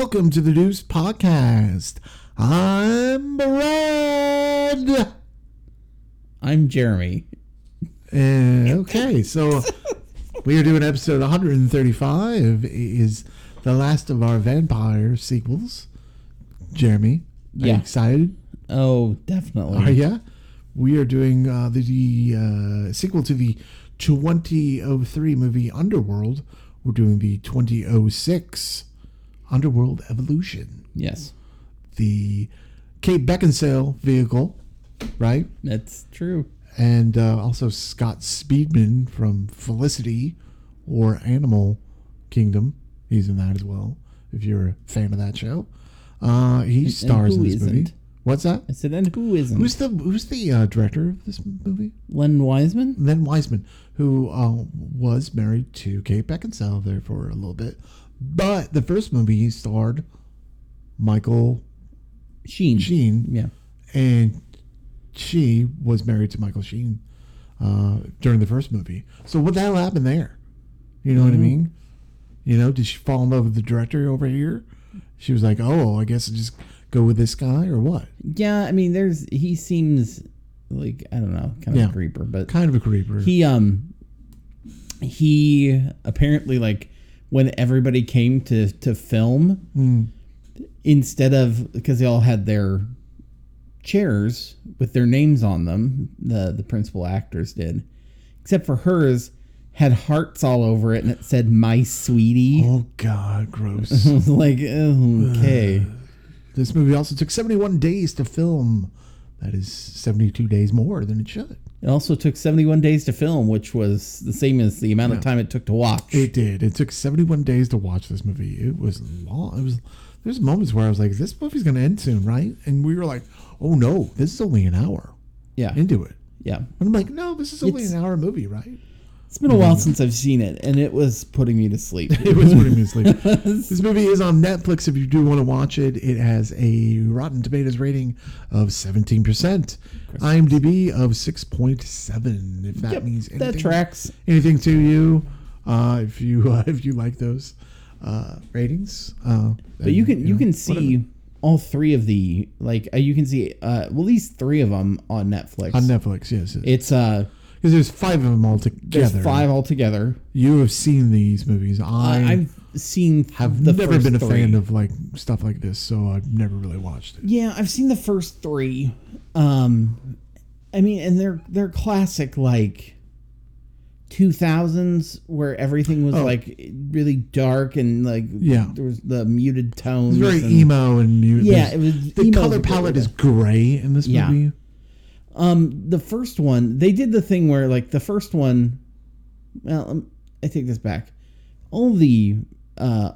welcome to the Deuce Podcast. I'm Brad. I'm Jeremy. And okay, so we are doing episode 135. Is the last of our vampire sequels. Jeremy, are you Yeah. excited? Oh, definitely. Are ya? We are doing uh, the, the uh, sequel to the 2003 movie Underworld. We're doing the 2006 Underworld Evolution. Yes, The Kate Beckinsale vehicle, right? that's true. And uh, also Scott Speedman from Felicity or Animal Kingdom. He's in that as well, if you're a fan of that show. Uh, he stars in who this movie. isn't? What's that? I said, and who isn't? Who's the Who's the uh, director of this movie? Len Wiseman? Len Wiseman, who uh, was married to Kate Beckinsale there for a little bit. But the first movie he starred Michael Sheen. Sheen, Yeah. and she was married to Michael Sheen uh, during the first movie. So what the hell happened there? You know what I mean? You know, did she fall in love with the director over here? She was like, "Oh, I guess I'll just go with this guy," or what? Yeah, I mean, there's he seems like I don't know, kind of Yeah. a creeper, but Kind of a creeper. he um he apparently like when everybody came to to film Hmm. instead of because they all had their chairs with their names on them the the principal actors did except for hers had hearts all over it and it said my sweetie oh God, gross. Like okay This movie also took 71 days to film. That is 72 days more than it should. It also took 71 days to film which was the same as the amount of time it took to watch It did. It took 71 days to watch this movie. It was long. It was. There's moments where I was like, "This movie's gonna end soon, right?" And we were like, "Oh no, this is only an hour yeah into it." yeah And I'm like, "No, this is only It's- an hour movie, right?" It's been a while since i've seen it and it was putting me to sleep It was putting me to sleep. This movie is on Netflix. If you do want to watch it, it has a Rotten Tomatoes rating of 17%, IMDb of 6.7. If that Yep, means anything. that tracks anything to you uh, if you uh, if you like those uh, ratings. Uh, But you can you can see all three of the like uh, you can see uh well at least three of them on Netflix. on Netflix. Yes, because it's uh there's five of them all there's together. five altogether. You have seen these movies. I I've seen have the never been a three. fan of like stuff like this, so I've never really watched it. Yeah, I've seen the first three. Um, I mean, and they're they're classic like. 2000s where everything was Oh. like really dark and like Yeah. there was the muted tones very and- emo and muted yeah it was the color palette is gray in this Yeah. movie. Um, the first one, they did the thing where like the first one. Well, um, I take this back. All the uh,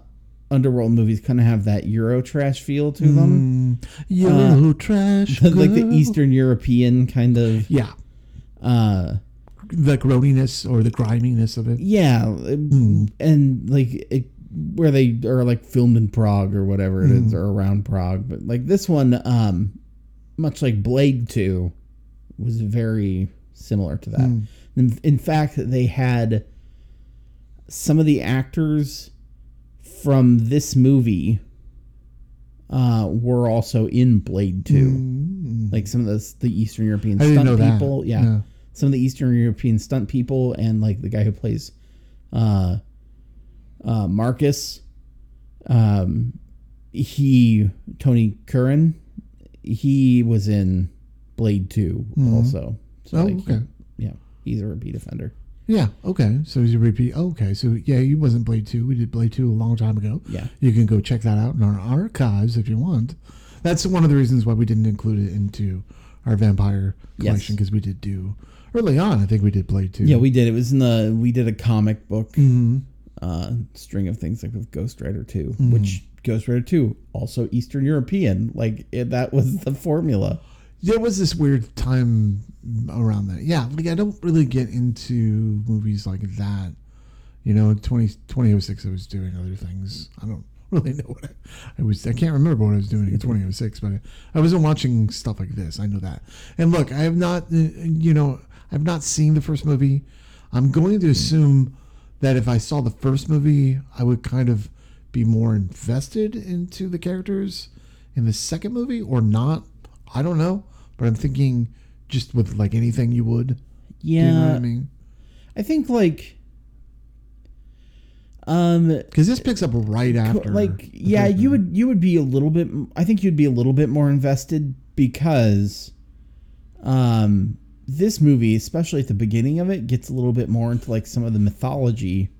underworld movies kind of have that Euro trash feel to them, Mm, yellow trash, like the. Eastern European kind of. Yeah, Uh, the growiness or the griminess of it. yeah, and like it, where they are like filmed in Prague or whatever it is, or around Prague. But like this one, um, much like Blade Two, was very similar to that. In, in fact, they had some of the actors from this movie uh, were also in Blade Two. Mm. Like some of the the Eastern European I stunt that. people, yeah. Yeah. Some of the Eastern European stunt people, and like the guy who plays uh, uh, Marcus, um, he Tony Curran, he was in Blade 2 also. So Oh, like, okay. yeah, he's a repeat offender. Yeah. Okay. So he's a repeat. Okay. So yeah, he wasn't Blade Two. We did Blade Two a long time ago. Yeah. You can go check that out in our archives if you want. That's one of the reasons why we didn't include it into our vampire collection because we did do early on. I think we did Blade Two. Yeah, we did. It was in the we did a comic book hmm uh, string of things like with Ghost Rider 2, Mm. which Ghost Rider 2 also Eastern European. Like it, that was the formula. There was this weird time around that. Yeah. Like I don't really get into movies like that. You know, 20, 2006, I was doing other things. I don't really know what I, I was. I can't remember what I was doing in 2006, but I, I wasn't watching stuff like this. I know that. And look, I have not, uh, you know, I've not seen the first movie. I'm going to assume that if I saw the first movie, I would kind of be more invested into the characters in the second movie or not. I don't know, but I'm thinking just with like anything you would. Yeah, You know what I mean? I think like um Because this picks up right after. like yeah you would you would be a little bit i think you'd be a little bit more invested because um this movie especially at the beginning of it gets a little bit more into like some of the mythology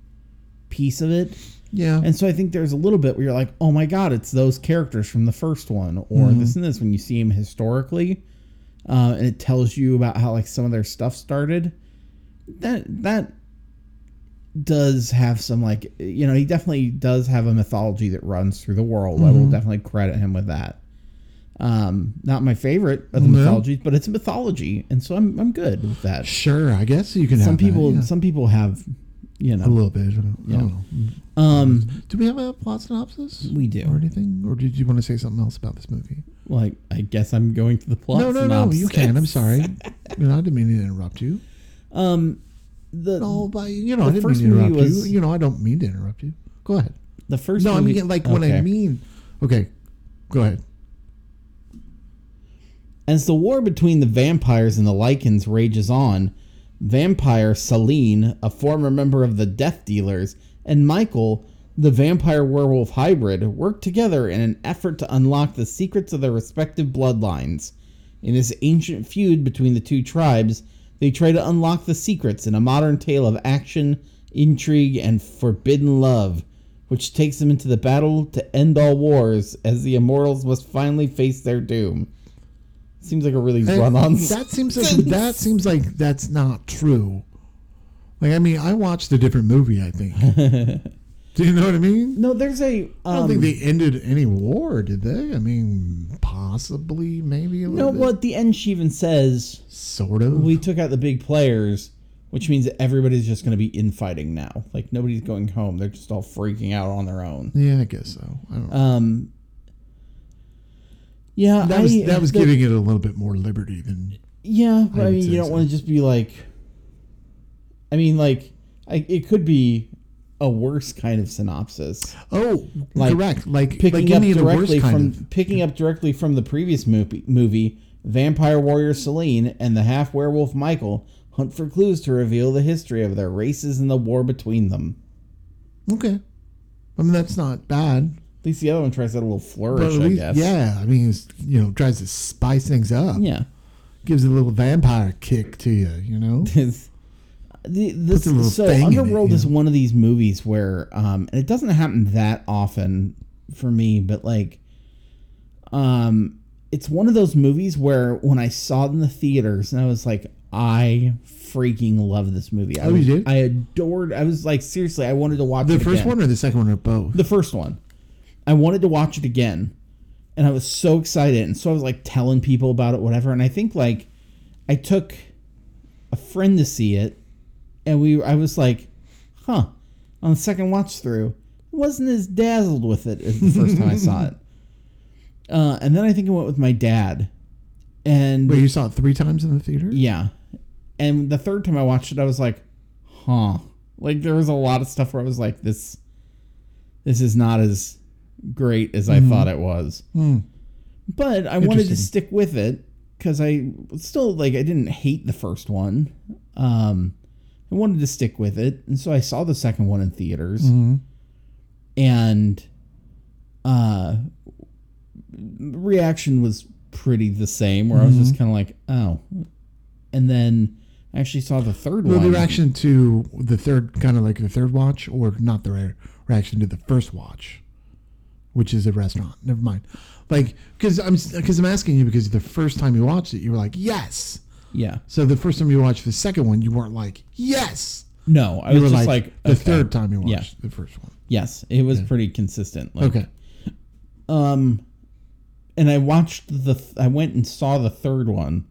piece of it Yeah. and so i think there's a little bit where you're like oh my god it's those characters from the first one or this and this when you see them historically uh, and it tells you about how like some of their stuff started that that does have some like you know he definitely does have a mythology that runs through the world i will definitely credit him with that um not my favorite of the No. mythologies but it's a mythology and so i'm, I'm good with that Sure, I guess you can have some that, people yeah. some people have you know, a little bit. I don't, I don't know. um Do we have a plot synopsis? We do. Or anything? Or did you want to say something else about this movie? Like i guess i'm going to the plot no, no, no. You synopsis. can. I'm sorry. know, I didn't mean to interrupt you. um the No, but you know, The I didn't first mean to movie interrupt was- you. You know, I don't mean to interrupt you. Go ahead. the first No, I mean like when I mean. Okay, go ahead. As the war between the vampires and the Lycans rages on, vampire Selene, a former member of the Death Dealers, and Michael, the vampire werewolf hybrid, work together in an effort to unlock the secrets of their respective bloodlines. In this ancient feud between the two tribes, they try to unlock the secrets in a modern tale of action, intrigue, and forbidden love, which takes them into the battle to end all wars as the immortals must finally face their doom. Seems like a really run-on. that seems like that seems like that's not true. Like I mean, I watched a different movie. I think. Do you know what I mean? No, there's a. I don't Um, think they ended any war, did they? I mean, possibly, maybe a no, little well, bit. at the end, she even says Sort of. we took out the big players, which means that everybody's just going to be infighting now. Like nobody's going home; they're just all freaking out on their own. yeah, I guess so. I don't know. Um. Yeah, that was I- that was the- giving it a little bit more liberty than. Yeah, but I I, mean, you don't so. want to just be like. I mean, like, I, it could be a worse kind of synopsis. Oh, Like, correct. Like, like picking give up me the worst directly from of. picking up directly from the previous movie, movie vampire warrior Selene and the half werewolf Michael hunt for clues to reveal the history of their races and the war between them. Okay, I mean that's not bad. At least the other one tries that a little flourish, at I guess. yeah, I mean, it's, you know, tries to spice things up. yeah. Gives a little vampire kick to you. You know. The, this, so it, Underworld you is one of these movies where, um, and it doesn't happen that often for me, but like, um, it's one of those movies where when I saw it in the theaters, and I was like, I freaking love this movie. I Oh, you did? I adored. I was like, seriously, I wanted to watch The it first again. one or the second one or both? The first one. I wanted to watch it again. And I was so excited. And so I was like telling people about it, whatever. And I think like I took a friend to see it and we I was like, huh. On the second watch through, wasn't as dazzled with it as the first time I saw it. Uh, and then I think I went with my dad. And Wait, you saw it three times in the theater? yeah. And the third time I watched it, I was like, huh. Like there was a lot of stuff where I was like, this this is not as great as I thought it was. Hmm. But I wanted to Interesting. stick with it because I still like I didn't hate the first one. Um I wanted to stick with it. And so I saw the second one in theaters. Mhm. And uh reaction was pretty the same where I was Mm-hmm. just kind of like, oh. And then I actually saw the third Well, one. the reaction to the third, kind of like the third watch, or not the re- reaction to the first watch, which is a restaurant. Never mind. Like, because I'm because I'm asking you because the first time you watched it, you were like, yes. Yeah. So the first time you watched the second one, you weren't like, yes. No, I You was just like, the okay. third time you watched Yeah. the first one. Yes, it was pretty consistent. Like, Okay. Um, and I watched the. Th- I went and saw the third one,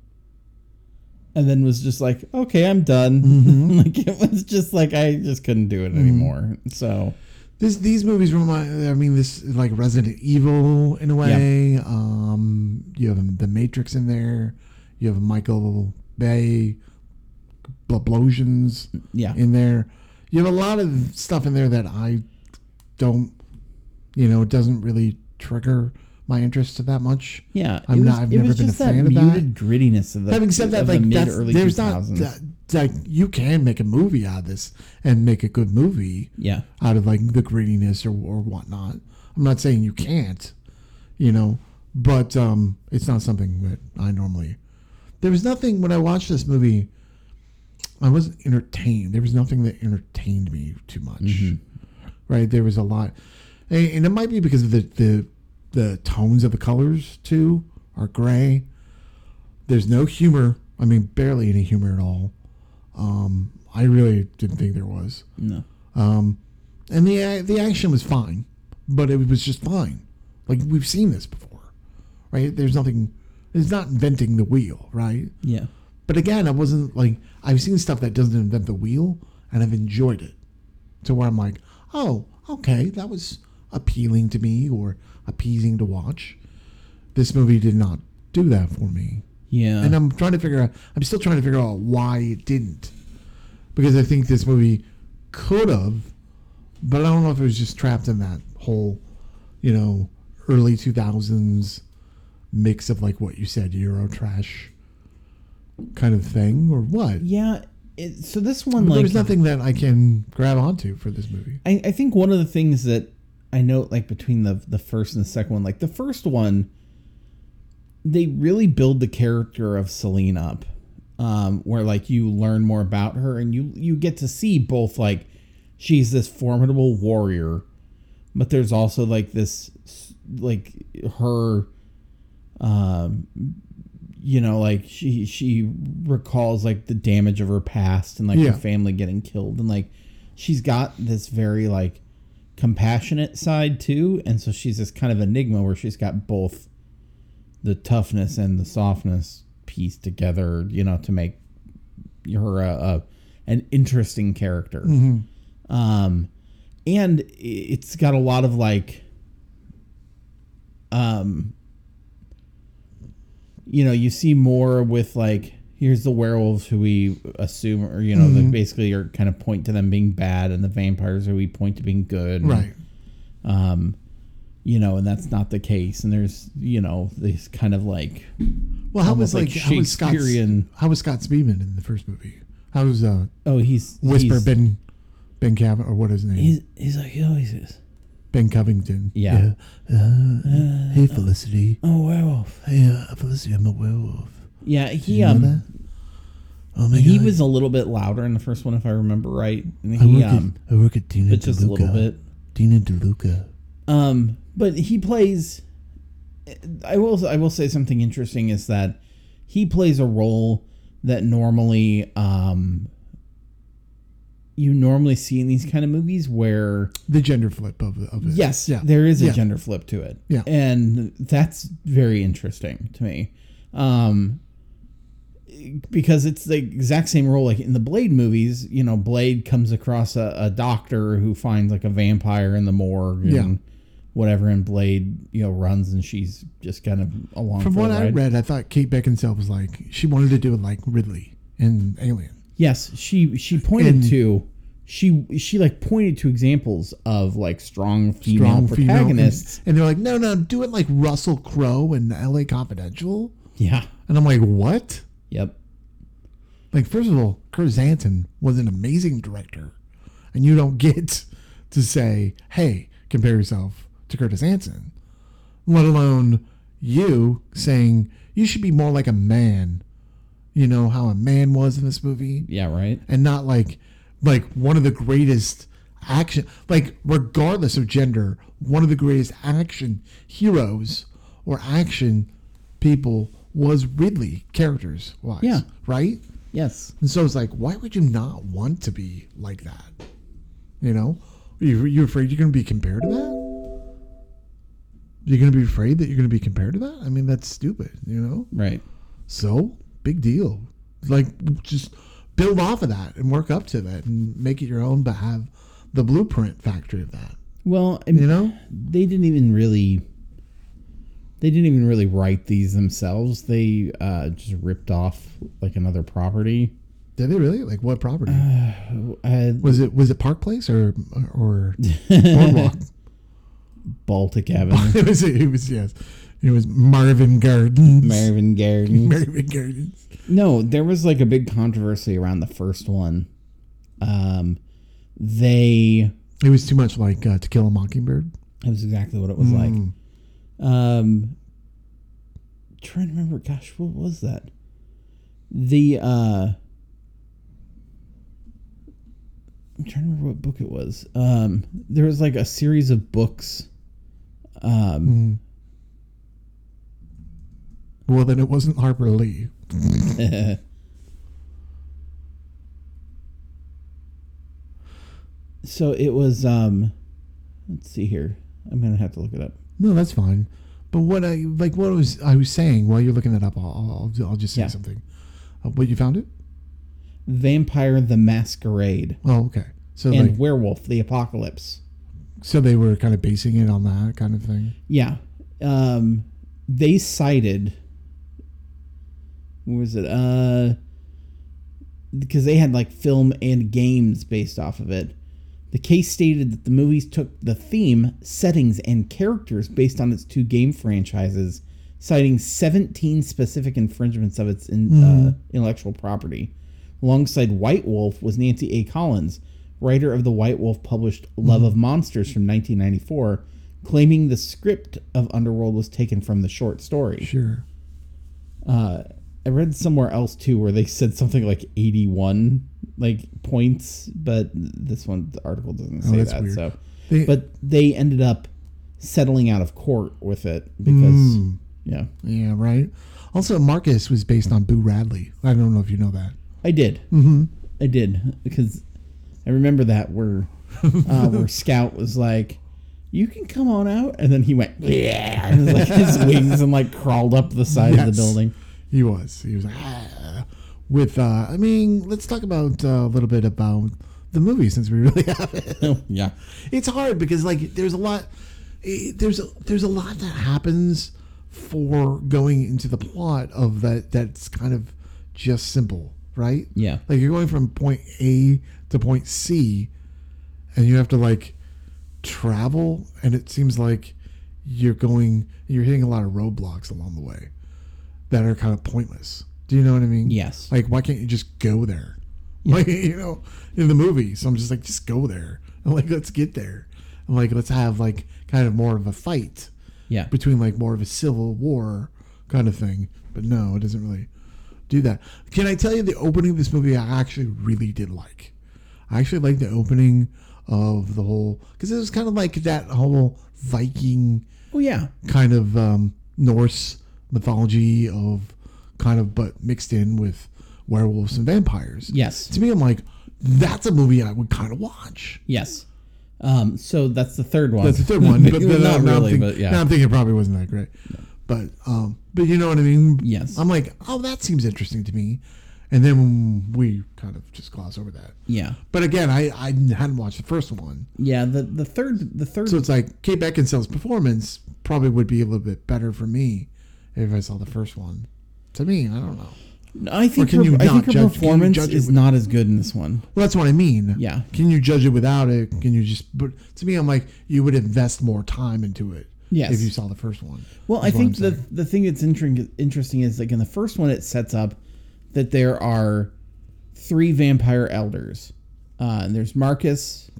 and then was just like, okay, I'm done. Mm-hmm. like it was just like I just couldn't do it anymore. So This these movies remind. I mean, this is like Resident Evil in a way. Um, you have the Matrix in there. You have Michael Bay, Blablosions yeah, in there. You have a lot of stuff in there that I don't You know, it doesn't really trigger my interest to that much. Yeah, I'm was, not. I've never been a fan of that. grittiness of the. Having said that, of the like that's, there's 2000s. not like you can make a movie out of this and make a good movie yeah, out of like the grittiness or, or whatnot. I'm not saying you can't, you know, but um, it's not something that I normally. There was nothing when I watched this movie. I wasn't entertained. There was nothing that entertained me too much. Right? There was a lot, and, and it might be because of the the the tones of the colors too are gray. There's no humor. I mean, barely any humor at all. Um, I really didn't think there was. no, Um, and the the action was fine, but it was just fine. Like we've seen this before, right? There's nothing. It's not inventing the wheel, right? yeah, But again, I wasn't like I've seen stuff that doesn't invent the wheel, and I've enjoyed it to where I'm like, oh, okay, that was appealing to me or appeasing to watch. This movie did not do that for me yeah, and I'm trying to figure out. I'm still trying to figure out why it didn't, because I think this movie could have, but I don't know if it was just trapped in that whole, you know, early 2000s mix of like what you said, Euro trash kind of thing, or what. yeah. It, so this one, But like, there's nothing that I can grab onto for this movie. I, I think one of the things that I note, like between the the first and the second one, like the first one, they really build the character of Selene up, um, where like you learn more about her and you you get to see both like she's this formidable warrior, but there's also like this like her, um, you know, like she she recalls like the damage of her past and like Yeah. her family getting killed. And like she's got this very like compassionate side too. And so she's this kind of enigma where she's got both the toughness and the softness pieced together you know to make her a, a an interesting character. Um and it's got a lot of like um you know you see more with like here's the werewolves who we assume or you know that basically are kind of point to them being bad and the vampires who we point to being good and, Right. um you know and that's not the case and there's you know this kind of like Well, how was like, like how was Scott? How was Scott Speedman in the first movie? How was uh, oh he's Whisper he's, Ben Ben Cavin or what is his name? he's, he's like he always is Ben Covington. Yeah. Uh, hey Felicity. oh werewolf Hey uh, Felicity, I'm a werewolf. yeah he You know um that? Oh my he god. was a little bit louder in the first one if i remember right and he, I he work, um at, I work at Dina but just a little DeLuca. bit Dean & DeLuca. Um, but he plays. I will. I will say something interesting is that he plays a role that normally, um, you normally see in these kind of movies where The gender flip of, of it. yes, Yeah. there is a Yeah. gender flip to it. Yeah. and that's very interesting to me. Um, because it's the exact same role like in the Blade movies. You know, Blade comes across a, a doctor who finds like a vampire in the morgue and Yeah. whatever, and Blade you know runs and she's just kind of along From what I read, I thought Kate Beckinsale was like she wanted to do it like Ridley in Alien. Yes, she she pointed And- to she she like pointed to examples of like strong female Strong female, and, protagonists. and they're like, no, no, do it like Russell Crowe in L.A. Confidential. yeah. And I'm like, what? Yep. Like, first of all, Curtis Hanson was an amazing director, and you don't get to say, "Hey, compare yourself to Curtis Hanson," let alone you saying you should be more like a man. You know how a man was in this movie, Yeah. Right. and not like like one of the greatest action like regardless of gender one of the greatest action heroes or action people was ridley characters wise Yeah. right Yes. and so it's like why would you not want to be like that you know are you, you afraid you're going to be compared to that you're going to be afraid that you're going to be compared to that i mean that's stupid you know Right. so big deal. Like just build off of that and work up to that and make it your own, but have the blueprint factory of that. Well, I You know? they didn't even really they didn't even really write these themselves. They uh, just ripped off like another property. Did they really? Like what property? Uh, was it was it Park Place or or Boardwalk? Baltic Avenue. it was it was yes, it was Marvin Gardens. Marvin Gardens. Marvin Gardens. No, there was like a big controversy around the first one. Um, they It was too much like uh, To Kill a Mockingbird. that was exactly what it was Mm. like. Um, trying to remember. Gosh, what was that? The uh, I'm trying to remember what book it was. Um, there was like a series of books. Um, Well, then it wasn't Harper Lee. so it was. Um, let's see here. I'm gonna have to look it up. No, that's fine. But what I like, what I was I was saying while you're looking that up, I'll I'll, I'll just say Yeah. something. Uh, what you found it? Vampire the Masquerade Oh, okay. So and like, Werewolf the Apocalypse. so they were kind of basing it on that kind of thing. Yeah. Um, they cited. What was it? Uh, because they had like film and games based off of it. The case stated that the movies took the theme, settings, and characters based on its two game franchises, citing 17 specific infringements of its in, uh, intellectual property. Alongside White Wolf was Nancy A. Collins, writer of the White Wolf published Love of Monsters from 1994, claiming the script of Underworld was taken from the short story. Sure. Uh, I read somewhere else too where they said something like 81 like points, but this one the article doesn't say Oh, that. weird. So, They, but they ended up settling out of court with it because Mm. yeah, yeah, right. Also, Marcus was based on Boo Radley. I don't know if you know that. I did. Mm-hmm. I did because I remember that where uh, where Scout was like, "You can come on out," and then he went, "Yeah," and like his wings and like crawled up the side of the building. He was. He was like, "Ah." with. Uh, I mean, let's talk about uh, a little bit about the movie since we really have it. Yeah, it's hard because like there's a lot eh, there's a, there's a lot that happens for going into the plot of that that's kind of just simple right yeah, like you're going from point a to point c and you have to like travel and it seems like you're going you're hitting a lot of roadblocks along the way that are kind of pointless do you know what i mean yes, like, why can't you just go there? Like, you know, in the movie. So I'm just like, just go there. I'm like, let's get there. I'm like, let's have like kind of more of a fight yeah. between like more of a civil war kind of thing. But no, it doesn't really do that. Can I tell you the opening of this movie I actually really did like? I actually like the opening of the whole because it was kind of like that whole Viking Oh yeah, kind of um, Norse mythology of kind of but mixed in with werewolves and vampires. yes, To me, I'm like, that's a movie I would kind of watch. yes. Um, so that's the third one. That's the third one, but, but not now I'm really, think- but yeah, Now I'm thinking it probably wasn't that great. But um, but you know what I mean. Yes. I'm like, oh, that seems interesting to me, and then we kind of just gloss over that. yeah, But again, I I hadn't watched the first one, yeah. The the third the third so it's like Kate Beckinsale's performance probably would be a little bit better for me if I saw the first one. To me, I don't know. I think can her, you I think her judge- can you performance is not as good in this one. Well, that's what I mean. Yeah. Can you judge it without it? Can you just? But to me, I'm like, you would invest more time into it. Yes. If you saw the first one. Well, I think the the thing that's interesting interesting is like in the first one it sets up that there are three vampire elders. Uh, and there's Marcus,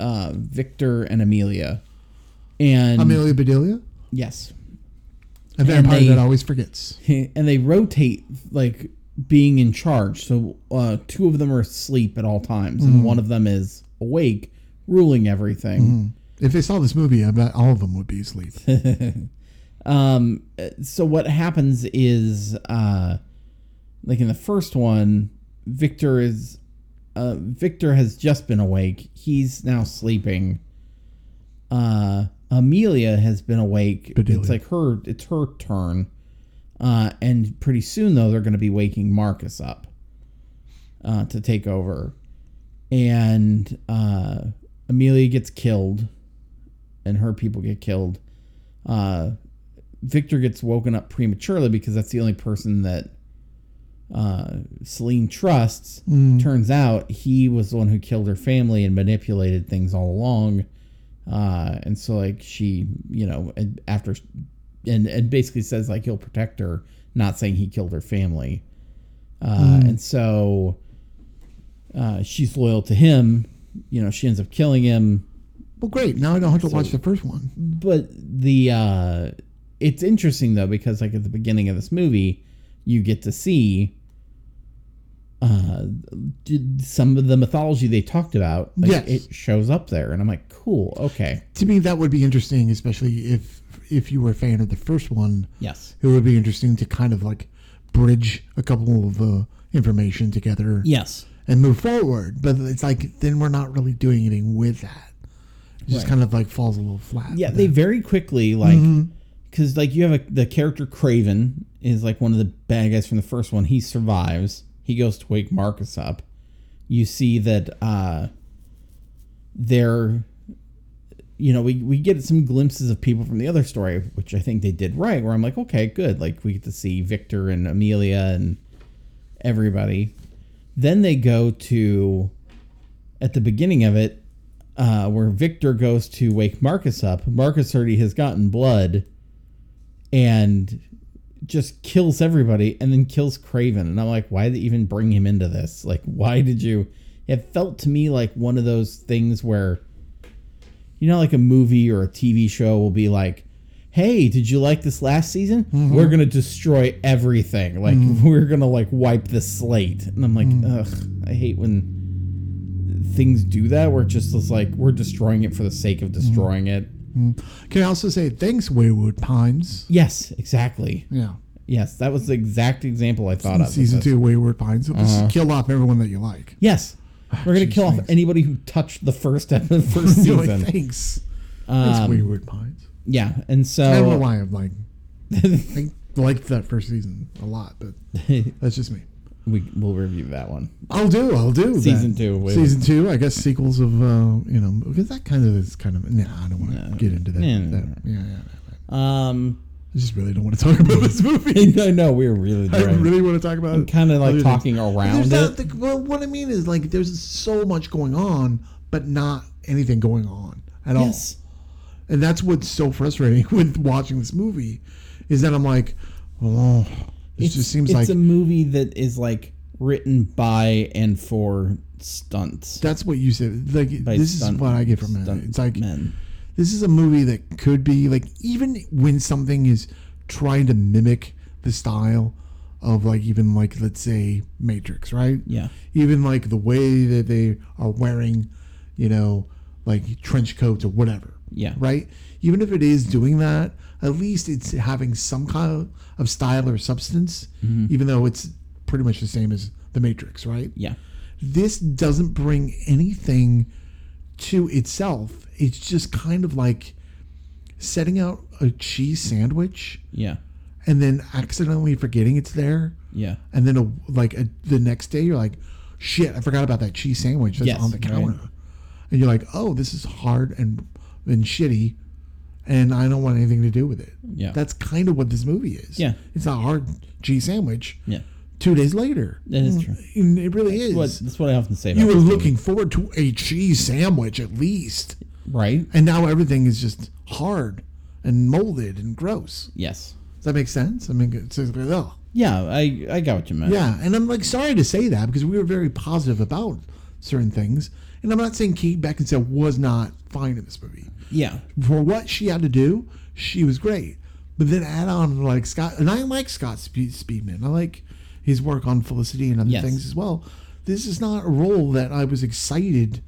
uh, Victor, and Amelia. And Amelia Bedelia, yes, a vampire they- that always forgets. and they rotate like being in charge. So uh, two of them are asleep at all times, Mm-hmm. and one of them is awake, ruling everything. If they saw this movie, I bet all of them would be asleep. Um, so what happens is, uh, like in the first one, Victor is, uh, Victor has just been awake. He's now sleeping. Uh, Amelia has been awake. Bedelia. It's like her, it's her turn. Uh, and pretty soon though, they're going to be waking Marcus up, uh, to take over. And, uh, Amelia gets killed and her people get killed. Uh, Victor gets woken up prematurely because that's the only person that uh, Selene trusts. Turns out he was the one who killed her family and manipulated things all along. Uh, and so like she, you know, and after and and basically says like he'll protect her, not saying he killed her family. Uh, and so uh, she's loyal to him. You know, she ends up killing him. Well, great. Now I don't have to watch the first one. But the uh, it's interesting though because like at the beginning of this movie, you get to see uh, did some of the mythology they talked about. Like, Yes. it shows up there, and I'm like, cool, okay, To me, that would be interesting, especially if if you were a fan of the first one. yes, It would be interesting to kind of like bridge a couple of uh, information together yes, and move forward. But it's like then we're not really doing anything with that. It just Right. kind of like falls a little flat. yeah. They that. very quickly like because like you have a, the character Kraven is like one of the bad guys from the first one. He survives. He goes to wake Marcus up. You see that uh, they're you know, we, we get some glimpses of people from the other story, which I think they did right, where I'm like, okay, good. Like, we get to see Victor and Amelia and everybody. Then they go to, at the beginning of it, uh, where Victor goes to wake Marcus up. Marcus already has gotten blood and just kills everybody and then kills Kraven. And I'm like, why did they even bring him into this? Like, why did you? It felt to me like one of those things where you know, like a movie or a TV show will be like, "Hey, did you like this last season? Mm-hmm. We're gonna destroy everything. Like mm-hmm. we're gonna like wipe the slate." And I'm like, mm-hmm. ugh, I hate when things do that. Where it just is like we're destroying it for the sake of destroying it. Can I also say thanks, Wayward Pines? Yes, exactly. Yeah. Yes, that was the exact example I thought of. Season two, Wayward Pines. Uh-huh. kill off everyone that you like. Yes, we're gonna kill off anybody who touched the first the first like, season. thanks. Thanks, Um, Wayward Pines. yeah, and so I don't know why I'm like, I liked that first season a lot, but that's just me. We we'll review that one. I'll do. I'll do. Season that. two, Wayward. Season two. I guess sequels of uh, you know because that kind of is kind of. Nah, I don't want to No. get into that. Yeah, no, that- no, yeah, yeah, yeah. Um, I just really don't want to talk about this movie. no, no, we're really I really want to talk about it. kind of like talking things. around it. not well, what I mean is like there's so much going on, but not anything going on at Yes. all. And that's what's so frustrating with watching this movie, is that I'm like, oh, it It's, just seems it's like a movie that is like written by and for stunts. that's what you said. Like By this is what I get from it. It's like men. this is a movie that could be like even when something is trying to mimic the style of like even like let's say Matrix, right? Yeah. Even like the way that they are wearing, you know, like trench coats or whatever, Yeah. right? Even if it is doing that, at least it's having some kind of style or substance, Mm-hmm. even though it's pretty much the same as the Matrix, right? Yeah. this doesn't bring anything to itself. It's just kind of like setting out a cheese sandwich Yeah. and then accidentally forgetting it's there, Yeah. and then a, like a, the next day you're like, "Shit, I forgot about that cheese sandwich that's Yes, on the right. counter," and you're like, "Oh, this is hard and and shitty." And I don't want anything to do with it. Yeah. That's kind of what this movie is. Yeah. It's a hard cheese sandwich. Yeah. Two days later. That is true. And It really is. What that's what I often say You were this movie. looking forward to a cheese sandwich at least. right. And now everything is just hard and molded and gross. Yes. Does that make sense? I mean, it's like, oh. Yeah, I I got what you meant. Yeah. And I'm like sorry to say that because we were very positive about certain things. And I'm not saying Kate Beckinsale was not fine in this movie. Yeah. For what she had to do, she was great. But then add on like Scott, and I like Scott Spe- Speedman. I like his work on Felicity and other Yes. things as well. This is not a role that I was excited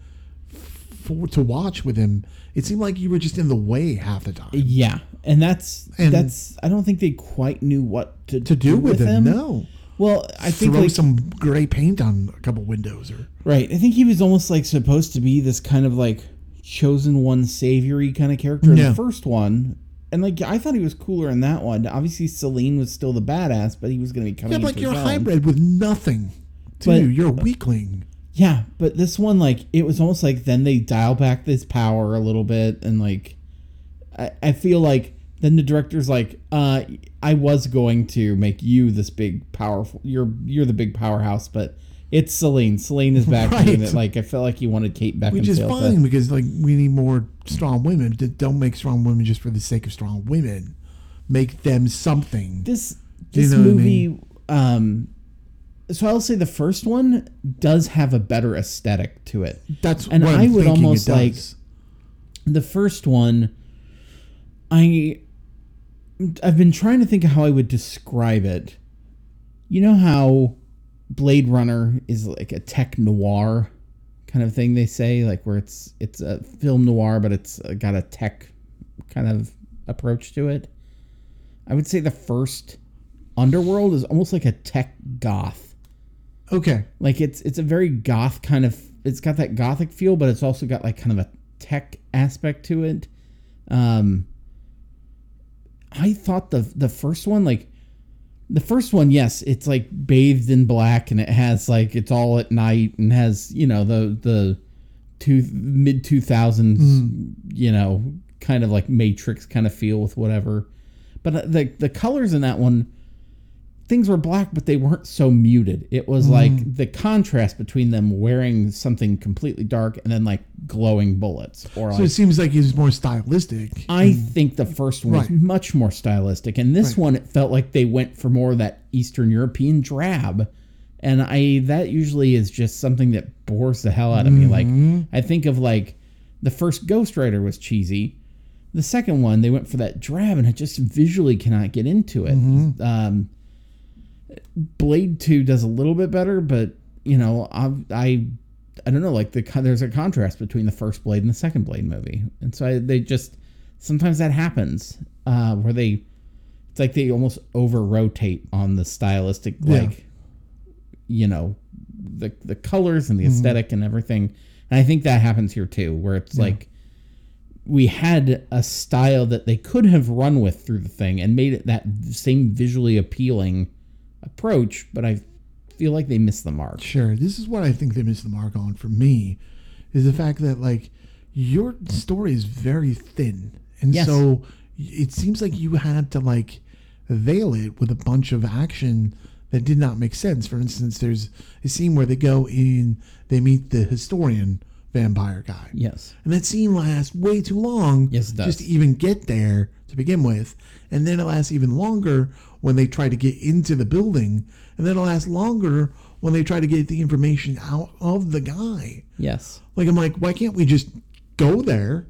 for to watch with him. It seemed like you were just in the way half the time Yeah. And that's And- that's I don't think they quite knew what to, to do with him. No, Well, I think throw like, some gray paint on a couple windows or Right. I think he was almost like supposed to be this kind of like chosen one saviory kind of character in Yeah. the first one. And like I thought he was cooler in that one. Obviously Selene was still the badass, but he was gonna be coming yeah, like you're a own. hybrid with nothing. To But- you, you're a weakling. Yeah, but this one like it was almost like then they dial back this power a little bit and like I, I feel like then the director's like, uh I was going to make you this big powerful you're you're the big powerhouse, but It's Selene. Selene is back Right. doing it. Like I felt like he wanted Kate Beckinsale. which is to- fine because like we need more strong women. Don't make strong women just for the sake of strong women. Make them something. this Do you this know what I movie um so I'll say the first one does have a better aesthetic to it. That's And what I would almost like- The first one I I've been trying to think of how I would describe it. You know how Blade Runner is like a tech noir kind of thing they say like where it's it's a film noir but it's got a tech kind of approach to it. I would say the first Underworld is almost like a tech goth. Okay. Like it's it's a very goth kind of it's got that gothic feel, but it's also got like kind of a tech aspect to it. Um I thought the the first one like the first one, yes, it's like bathed in black and it has like it's all at night and has, you know, the the two mid 2000s, you know, kind of like matrix kind of feel with whatever. But uh, the the colors in that one things were black, but they weren't so muted. It was hmm. like the contrast between them wearing something completely dark and then like glowing bullets. Or So like, it seems like it's more stylistic. I think the first one was much more stylistic, and this Right. one it felt like they went for more of that Eastern European drab. And I that usually is just something that bores the hell out of me. Like mm-hmm. I think of like the first Ghost Rider was cheesy. The second one they went for that drab, and I just visually cannot get into it. Mm-hmm. Um, Blade Two does a little bit better, but you know I I I don't know like the there's a contrast between the first Blade and the second Blade movie, and so I, they just sometimes that happens uh, where they it's like they almost over rotate on the stylistic Yeah. like you know the the colors and the esthetic and everything, and I think that happens here too, where it's like we had a style that they could have run with through the thing and made it that same visually appealing approach, but I feel like they missed the mark. Sure. This is what I think they missed the mark on for me is the fact that like your story is very thin. And Yes. so it seems like you had to like veil it with a bunch of action that did not make sense. For instance, there's a scene where they go in, they meet the historian vampire guy. Yes. And that scene lasts way too long Yes, it does. just to even get there to begin with. And then it lasts even longer when they try to get into the building. And then it lasts longer when they try to get the information out of the guy. Yes. Like, I'm like, why can't we just go there?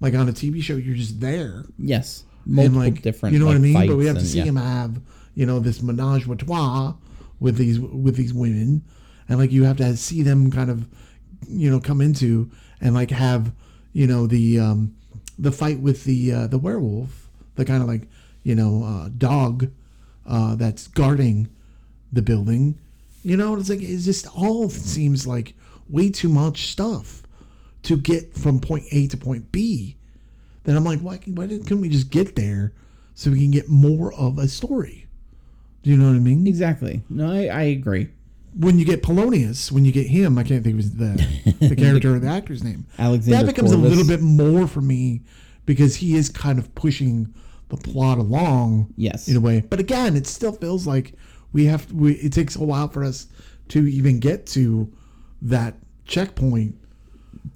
Like on a TV show, you're just there. Yes. and Multiple like, different. you know what I mean? But we have to and- see yeah. him have, you know, this menage a trois with these with these women, and like you have to see them kind of, you know, come into and like have, you know, the um, the fight with the uh, the werewolf, the kind of like, you know, uh, dog, uh, that's guarding the building. You know, it's like it just all seems like way too much stuff to get from point A to point B. Then I'm like, why, why didn't, couldn't we just get there so we can get more of a story? Do you know what I mean? Exactly. No, I, I agree. When you get Polonius, when you get him, I can't think of the the character or the actor's name. Alexander that becomes Corvus. a little bit more for me because he is kind of pushing the plot along Yes. in a way. But again, it still feels like we have we, it takes a while for us to even get to that checkpoint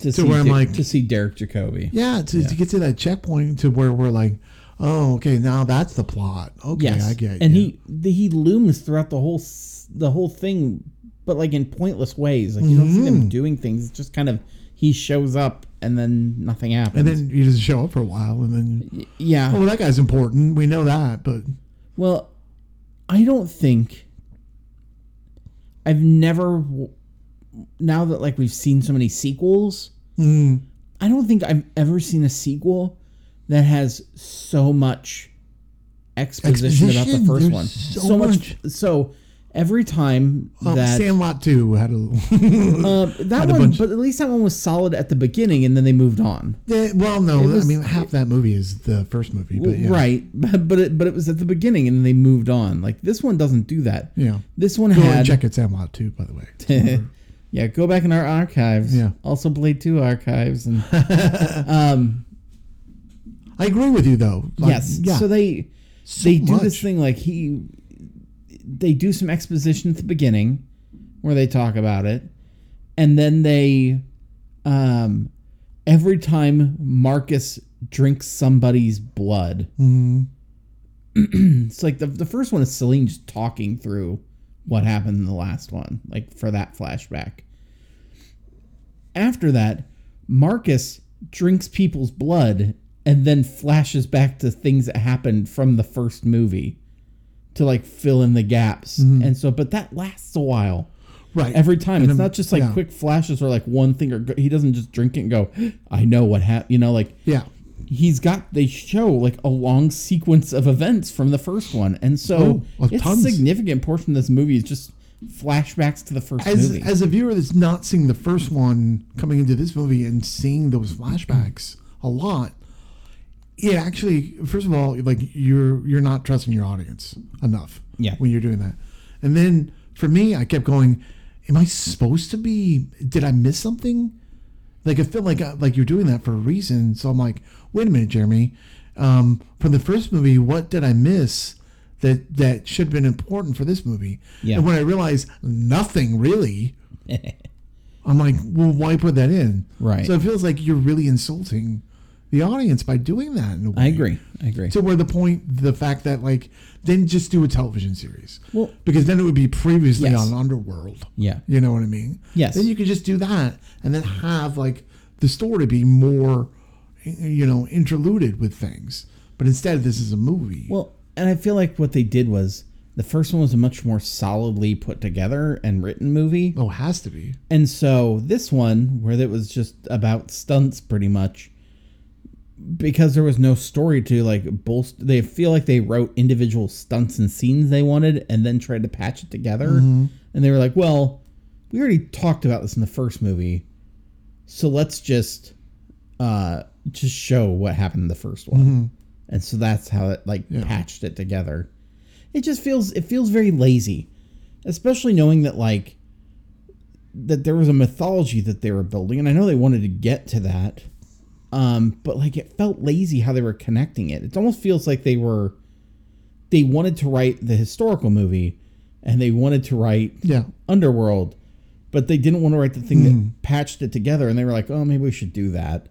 To, see where I'm like- to see Derek Jacobi. Yeah, to, to get to that checkpoint to where we're like, oh, okay, now that's the plot. Okay, Yes. I get and you. he the, he looms throughout the whole the whole thing, but like in pointless ways. Like you don't see Mm-hmm. them doing things. It's just kind of he shows up and then nothing happens. and then he doesn't show up for a while, and then yeah. oh, that guy's important. We know that, but Well, I don't think I've never now that like we've seen so many sequels, mm, I don't think I've ever seen a sequel that has so much exposition, about the first There's one. so much. So every time um, that Sandlot two had a uh, that had a one, bunch- but at least that one was solid at the beginning, and then they moved on. Yeah, well, no, was- I mean half that movie is the first movie, but yeah, Right, but but it, but it was at the beginning, and then they moved on. Like this one doesn't do that. yeah. This one Go had check it Sandlot two, by the way. yeah, go back in our archives. Yeah. Also Blade 2 archives and um I agree with you though. Like, yes. yeah. So they So they do this thing like he they do some exposition at the beginning where they talk about it, and then they, um, every time Marcus drinks somebody's blood, hmm it's like the the first one is Selene just talking through what happened in the last one, like for that flashback. After that, Marcus drinks people's blood and then flashes back to things that happened from the first movie to like fill in the gaps. Mm-hmm. And so, but that lasts a while. Right. Every time, And it's then- not just like yeah. quick flashes or like one thing, or go, he doesn't just drink it and go, "I know what happened." You know, like Yeah. he's got they show like a long sequence of events from the first one and so Oh, it's tons. a significant portion of this movie is just flashbacks to the first As movie as a viewer that's not seeing the first one coming into this movie and seeing those flashbacks a lot, it actually first of all like you're you're not trusting your audience enough. Yeah. When you're doing that, and then for me, I kept going. Am I supposed to be? Did I miss something? Like I feel like uh, like you're doing that for a reason. So I'm like, wait a minute, Jeremy. Um, from the first movie, what did I miss that that should have been important for this movie? Yeah. And when I realized nothing really, I'm like, well, why put that in? Right. So it feels like you're really insulting the audience by doing that. In a way. i agree i agree To where the point, the fact that like, then just do a television series. Well- because then it would be previously Yes. on Underworld. yeah You know what I mean? Yes. Then you could just do that and then have like the story be more, you know, interluded with things. But instead, this is a movie. well and i feel like what they did was the first one was a much more solidly put together and written movie oh, it has to be. And so this one, where it was just about stunts pretty much, because there was no story to like bolster, they feel like they wrote individual stunts and scenes they wanted and then tried to patch it together. And they were like, well, we already talked about this in the first movie. So let's just uh just show what happened in the first one. And so that's how it like Yeah. patched it together. It just feels it feels very lazy. Especially knowing that like that there was a mythology that they were building, and I know they wanted to get to that. Um, but like it felt lazy how they were connecting it. It almost feels like they were they wanted to write the historical movie and they wanted to write Yeah. Underworld, but they didn't want to write the thing that patched it together and they were like, Oh, maybe we should do that.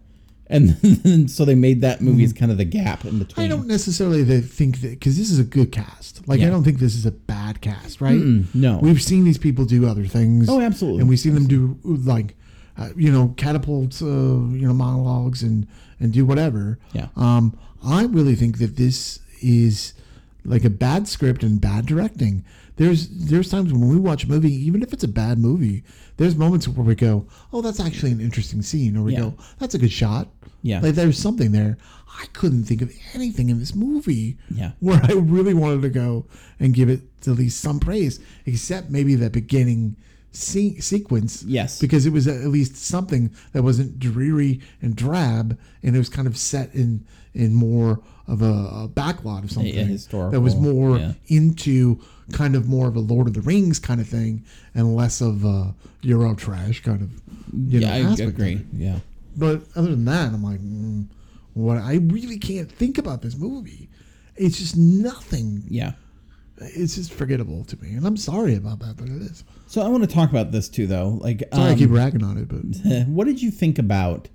And then so they made that movie as kind of the gap in between. I don't necessarily think that because this is a good cast. Like Yeah. I don't think this is a bad cast, right? Mm, no. we've seen these people do other things. Oh, absolutely. and we've seen them do like, uh, you know, catapult, uh, you know, monologues and and do whatever. Yeah. Um, I really think that this is like a bad script and bad directing. There's there's times when we watch a movie, even if it's a bad movie, there's moments where we go, "Oh, that's actually an interesting scene," or we Yeah. go, "That's a good shot." Yeah. like there's something there. I couldn't think of anything in this movie Yeah. where I really wanted to go and give it at least some praise, except maybe the beginning se- sequence. Yes. because it was at least something that wasn't dreary and drab, and it was kind of set in in more of a, a backlot of something historical, that was more yeah. into kind of more of a Lord of the Rings kind of thing, and less of a Euro trash kind of. You yeah, know, I agree. Yeah. But other than that, I'm like, mm, what? I really can't think about this movie. It's just nothing. Yeah. It's just forgettable to me, and I'm sorry about that, but it is. So I want to talk about this too, though. Like, Sorry, I um, keep ragging on it, but what did you think about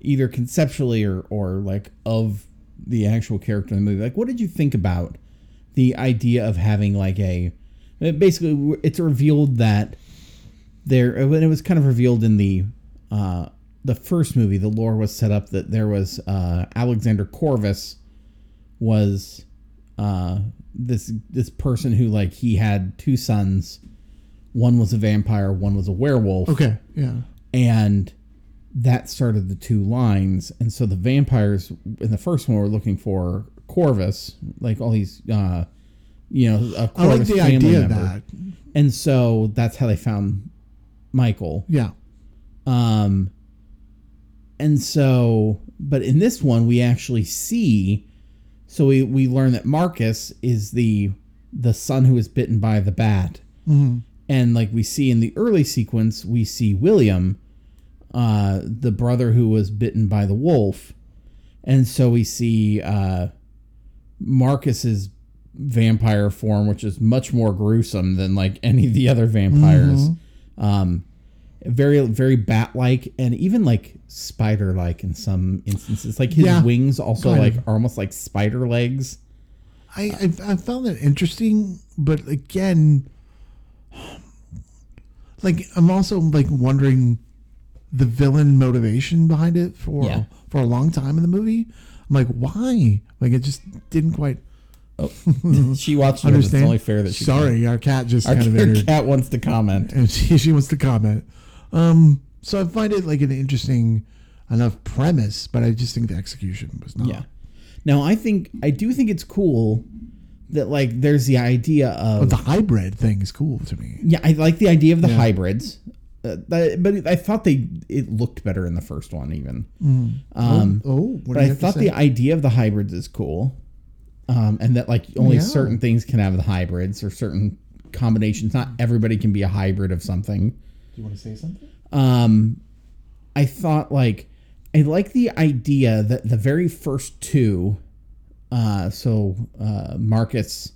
either conceptually or or like of the actual character in the movie? Like, what did you think about the idea of having like a basically it's revealed that there when it was kind of revealed in the uh the first movie the lore was set up that there was uh Alexander Corvus was uh this this person who like he had two sons. One was a vampire one was a werewolf. Okay, yeah, and that started the two lines. And so the vampires in the first one were looking for corvus like all these uh you know a I like corvus the family idea of member. that. and so that's how they found michael. Yeah, um and so but in this one we actually see so we we learn that marcus is the the son who was bitten by the bat hmm and like we see in the early sequence we see william uh the brother who was bitten by the wolf and so we see uh marcus's vampire form, which is much more gruesome than like any of the other vampires. Mm-hmm. Um, very very bat like and even like spider like in some instances. Like his Yeah, wings also like of. are almost like spider legs. I, I I found that interesting, but again, like I'm also like wondering the villain motivation behind it for Yeah. for a long time in the movie. I'm like, why? Like it just didn't quite oh, she watched it. It's only fair that she Sorry, our cat just Our, kind of our entered, cat wants to comment. and she she wants to comment. Um, so I find it like an interesting enough premise, but I just think the execution was not. Yeah. Now I think I do think it's cool that like there's the idea of But the hybrid thing is cool to me. Yeah, I like the idea of the Yeah. hybrids, uh, but I thought they it looked better in the first one even. Um, oh, what but I thought the idea of the hybrids is cool, um, and that like only Yeah. certain things can have the hybrids or certain combinations. Not everybody can be a hybrid of something. Do you want to say something? Um, I thought like I like the idea that the very first two, uh, so uh, Marcus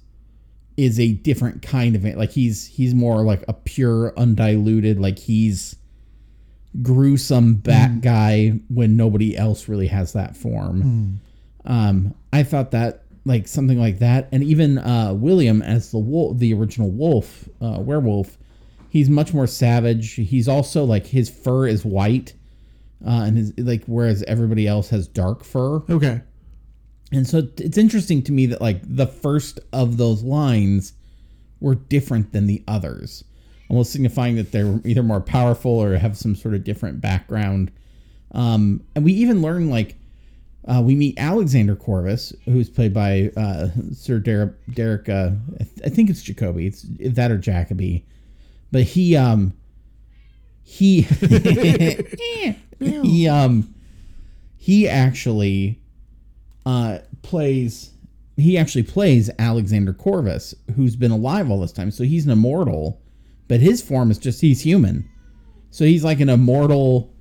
is a different kind of like he's he's more like a pure undiluted like he's gruesome bat guy when nobody else really has that form. Um, I thought that like something like that, and even uh, William as the wolf, the original wolf, uh, werewolf, he's much more savage. He's also like his fur is white, uh, and his like whereas everybody else has dark fur. Okay. And so it's interesting to me that like the first of those lines were different than the others, almost signifying that they're either more powerful or have some sort of different background. Um, and we even learn like uh, we meet Alexander Corvus, who's played by uh, Sir Derek. Derek uh, I, th- I think it's Jacoby. It's that or Jacoby, but he um he he um he actually uh plays he actually plays Alexander Corvus, who's been alive all this time. So he's an immortal, but his form is just he's human. So he's like an immortal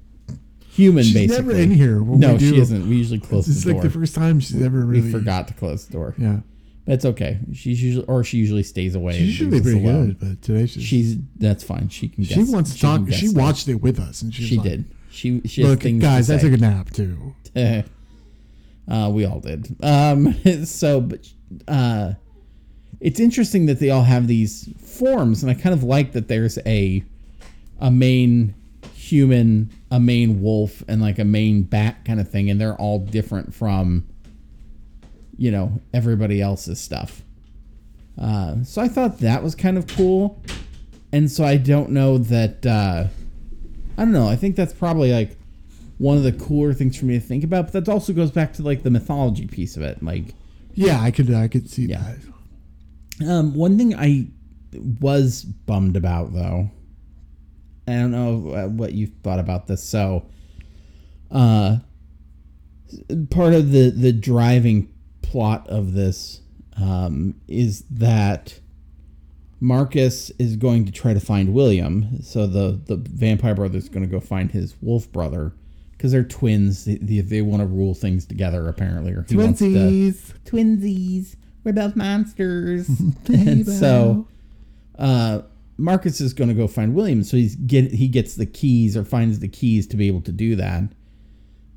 human, She's basically. never in here. When no, we do. she isn't. We usually close This is like door. the first time she's ever really. we forgot to close the door. Yeah. But it's okay. She's usually or she usually stays away. She's usually pretty alone. good, but today she's. She's that's fine. She can. she wants to can talk. She guess watched it with us, and she, She like, did. She she Look, guys, I took a nap too. uh, we all did. Um, so, but uh, it's interesting that they all have these forms, and I kind of like that there's a a main human, a main wolf, and like a main bat kind of thing, and they're all different from you know everybody else's stuff. Uh, so I thought that was kind of cool, and so I don't know that. Uh, I don't know. I think that's probably like one of the cooler things for me to think about. But that also goes back to like the mythology piece of it. Like, Yeah, I could. I could see Yeah. that. um, one thing I was bummed about though, I don't know what you thought about this. So, uh, part of the the driving plot of this um, is that Marcus is going to try to find William. So the the vampire brother is going to go find his wolf brother because they're twins. They, they, they want to rule things together apparently. Or wants to- Twinsies. twinsies. We're both monsters. and so uh, Marcus is going to go find William. So he's get he gets the keys or finds the keys to be able to do that.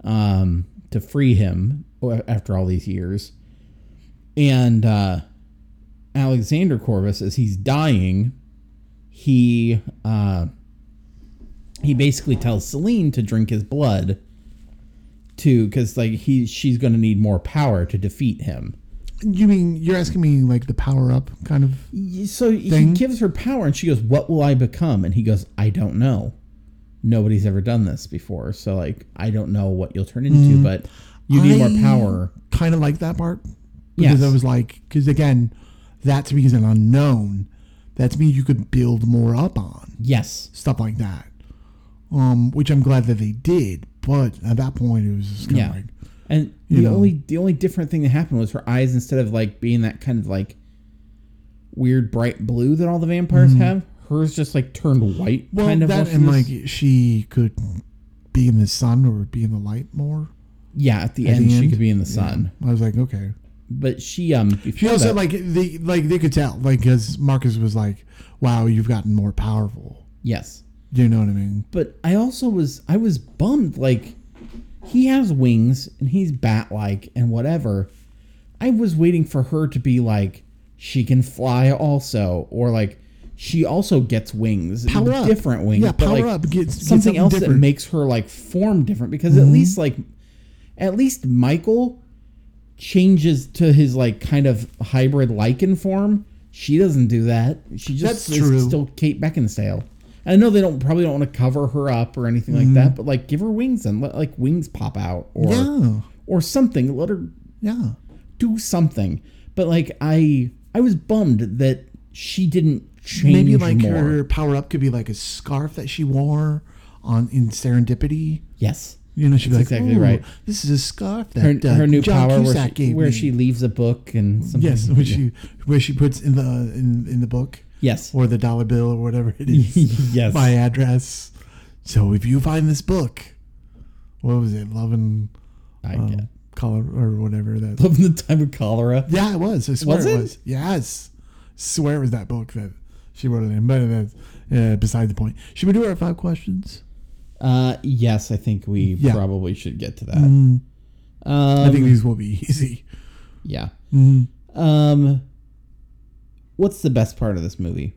Um, to free him after all these years. And uh, Alexander Corvus, as he's dying, he uh, he basically tells Selene to drink his blood to because like he she's going to need more power to defeat him. You mean you're asking me like the power up kind of? So he gives her power, and she goes, "What will I become?" And he goes, "I don't know. Nobody's ever done this before, so like I don't know what you'll turn into, but you need I- more power." Kind of like that part because Yes. I was like, because again, that to me is an unknown. That to me you could build more up on Yes, stuff like that. Um, which I'm glad that they did, but at that point it was just kind of Yeah. like, and the know. only the only different thing that happened was her eyes instead of like being that kind of like weird bright blue that all the vampires have, hers just like turned white. Mm-hmm. well, kind of that and like she could be in the sun or be in the light more. yeah, at the at end the she end. could be in the Yeah. sun. I was like, okay, but she um She also like they like they could tell like because Marcus was like, "Wow, you've gotten more powerful." yes. Do you know what I mean? But I also was I was bummed like he has wings and he's bat like and whatever. I was waiting for her to be like she can fly also or like she also gets wings, Power up. different wings. Yeah, power like, up. Get, get something, something else different. Mm-hmm. that makes her like form different because at least like at least Michael changes to his like kind of hybrid lycan form. She doesn't do that. She just That's is true. still Kate Beckinsale. I know they don't probably don't want to cover her up or anything like that, but like give her wings and let like wings pop out or Mm-hmm. yeah, or something. Let her yeah. do something. But like I I was bummed that she didn't change Maybe like more. her power up could be like a scarf that she wore on in Serendipity. yes. You know, she'd be like, exactly "Ooh, right. This is a scarf that Her, uh, her new John power where Cusack she, gave where me." she leaves a book and something. yes, where she where she puts in the in in the book Yes. or the dollar bill or whatever it is. yes. my address. So if you find this book, what was it? Love and I um, get. color or whatever that. Love in the Time of Cholera. Yeah, it was. I swear Was it? it? was. Yes, swear it was that book that she wrote it in. But that's uh, beside the point. Should we do our five questions? Uh, yes, I think we Yeah. probably should get to that. Mm, Um, I think these will be easy. yeah. Mm. Um, what's the best part of this movie?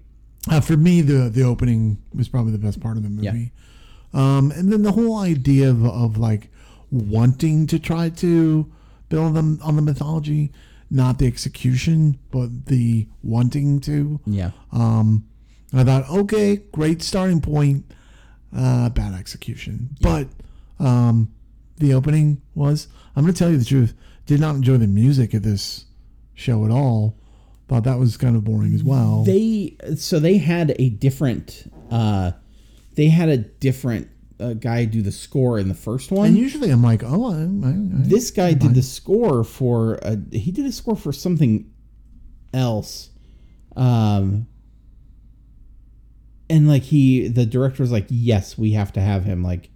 Uh, for me, the the opening was probably the best part of the movie. Um, and then the whole idea of, of like wanting to try to build them on the mythology, not the execution, but the wanting to. Yeah. Um, I thought, okay, great starting point. Uh, bad execution, but um, the opening was. I'm going to tell you the truth. Did not enjoy the music of this show at all. Thought that was kind of boring as well. They so they had a different. Uh, they had a different uh, guy do the score in the first one. and usually I'm like, oh, I, I, I this guy did the score for a, he did a score for something else um and like he the director was like yes we have to have him like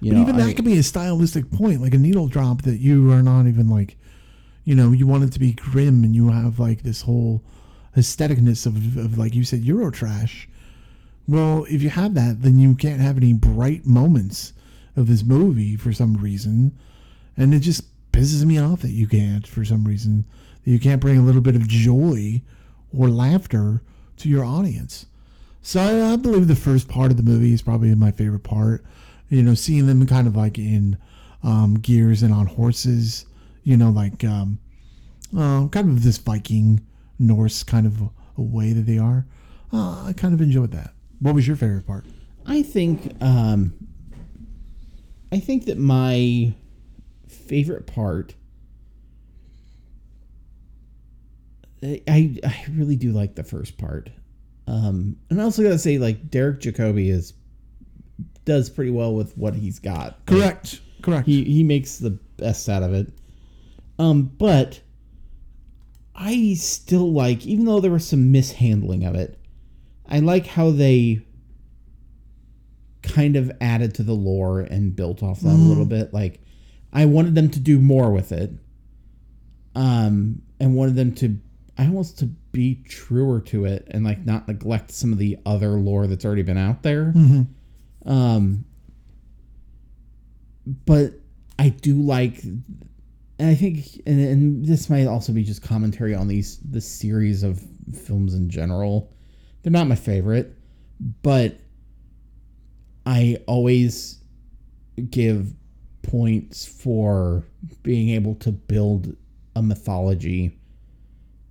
you But know even that I- could be a stylistic point, like a needle drop that you are not even like, you know, you want it to be grim and you have like this whole aestheticness of, of like you said, Euro trash. Well, if you have that, then you can't have any bright moments of this movie for some reason. And it just pisses me off that you can't for some reason. That you can't bring a little bit of joy or laughter to your audience. So I, I believe the first part of the movie is probably my favorite part. You know, seeing them kind of like in um, gears and on horses. You know, like um, uh, kind of this Viking Norse kind of a, way that they are. Uh, I kind of enjoyed that. What was your favorite part? I think um I think that my favorite part I I really do like the first part. Um and I also gotta say like Derek Jacobi is does pretty well with what he's got. Like, Correct. Correct. he he makes the best out of it. Um, but I still like, even though there was some mishandling of it, I like how they kind of added to the lore and built off that a little bit. Like, I wanted them to do more with it. Um, and wanted them to, I almost to be truer to it and like not neglect some of the other lore that's already been out there. Um, but I do like, and I think, and, and this might also be just commentary on these this series of films in general. They're not my favorite, but I always give points for being able to build a mythology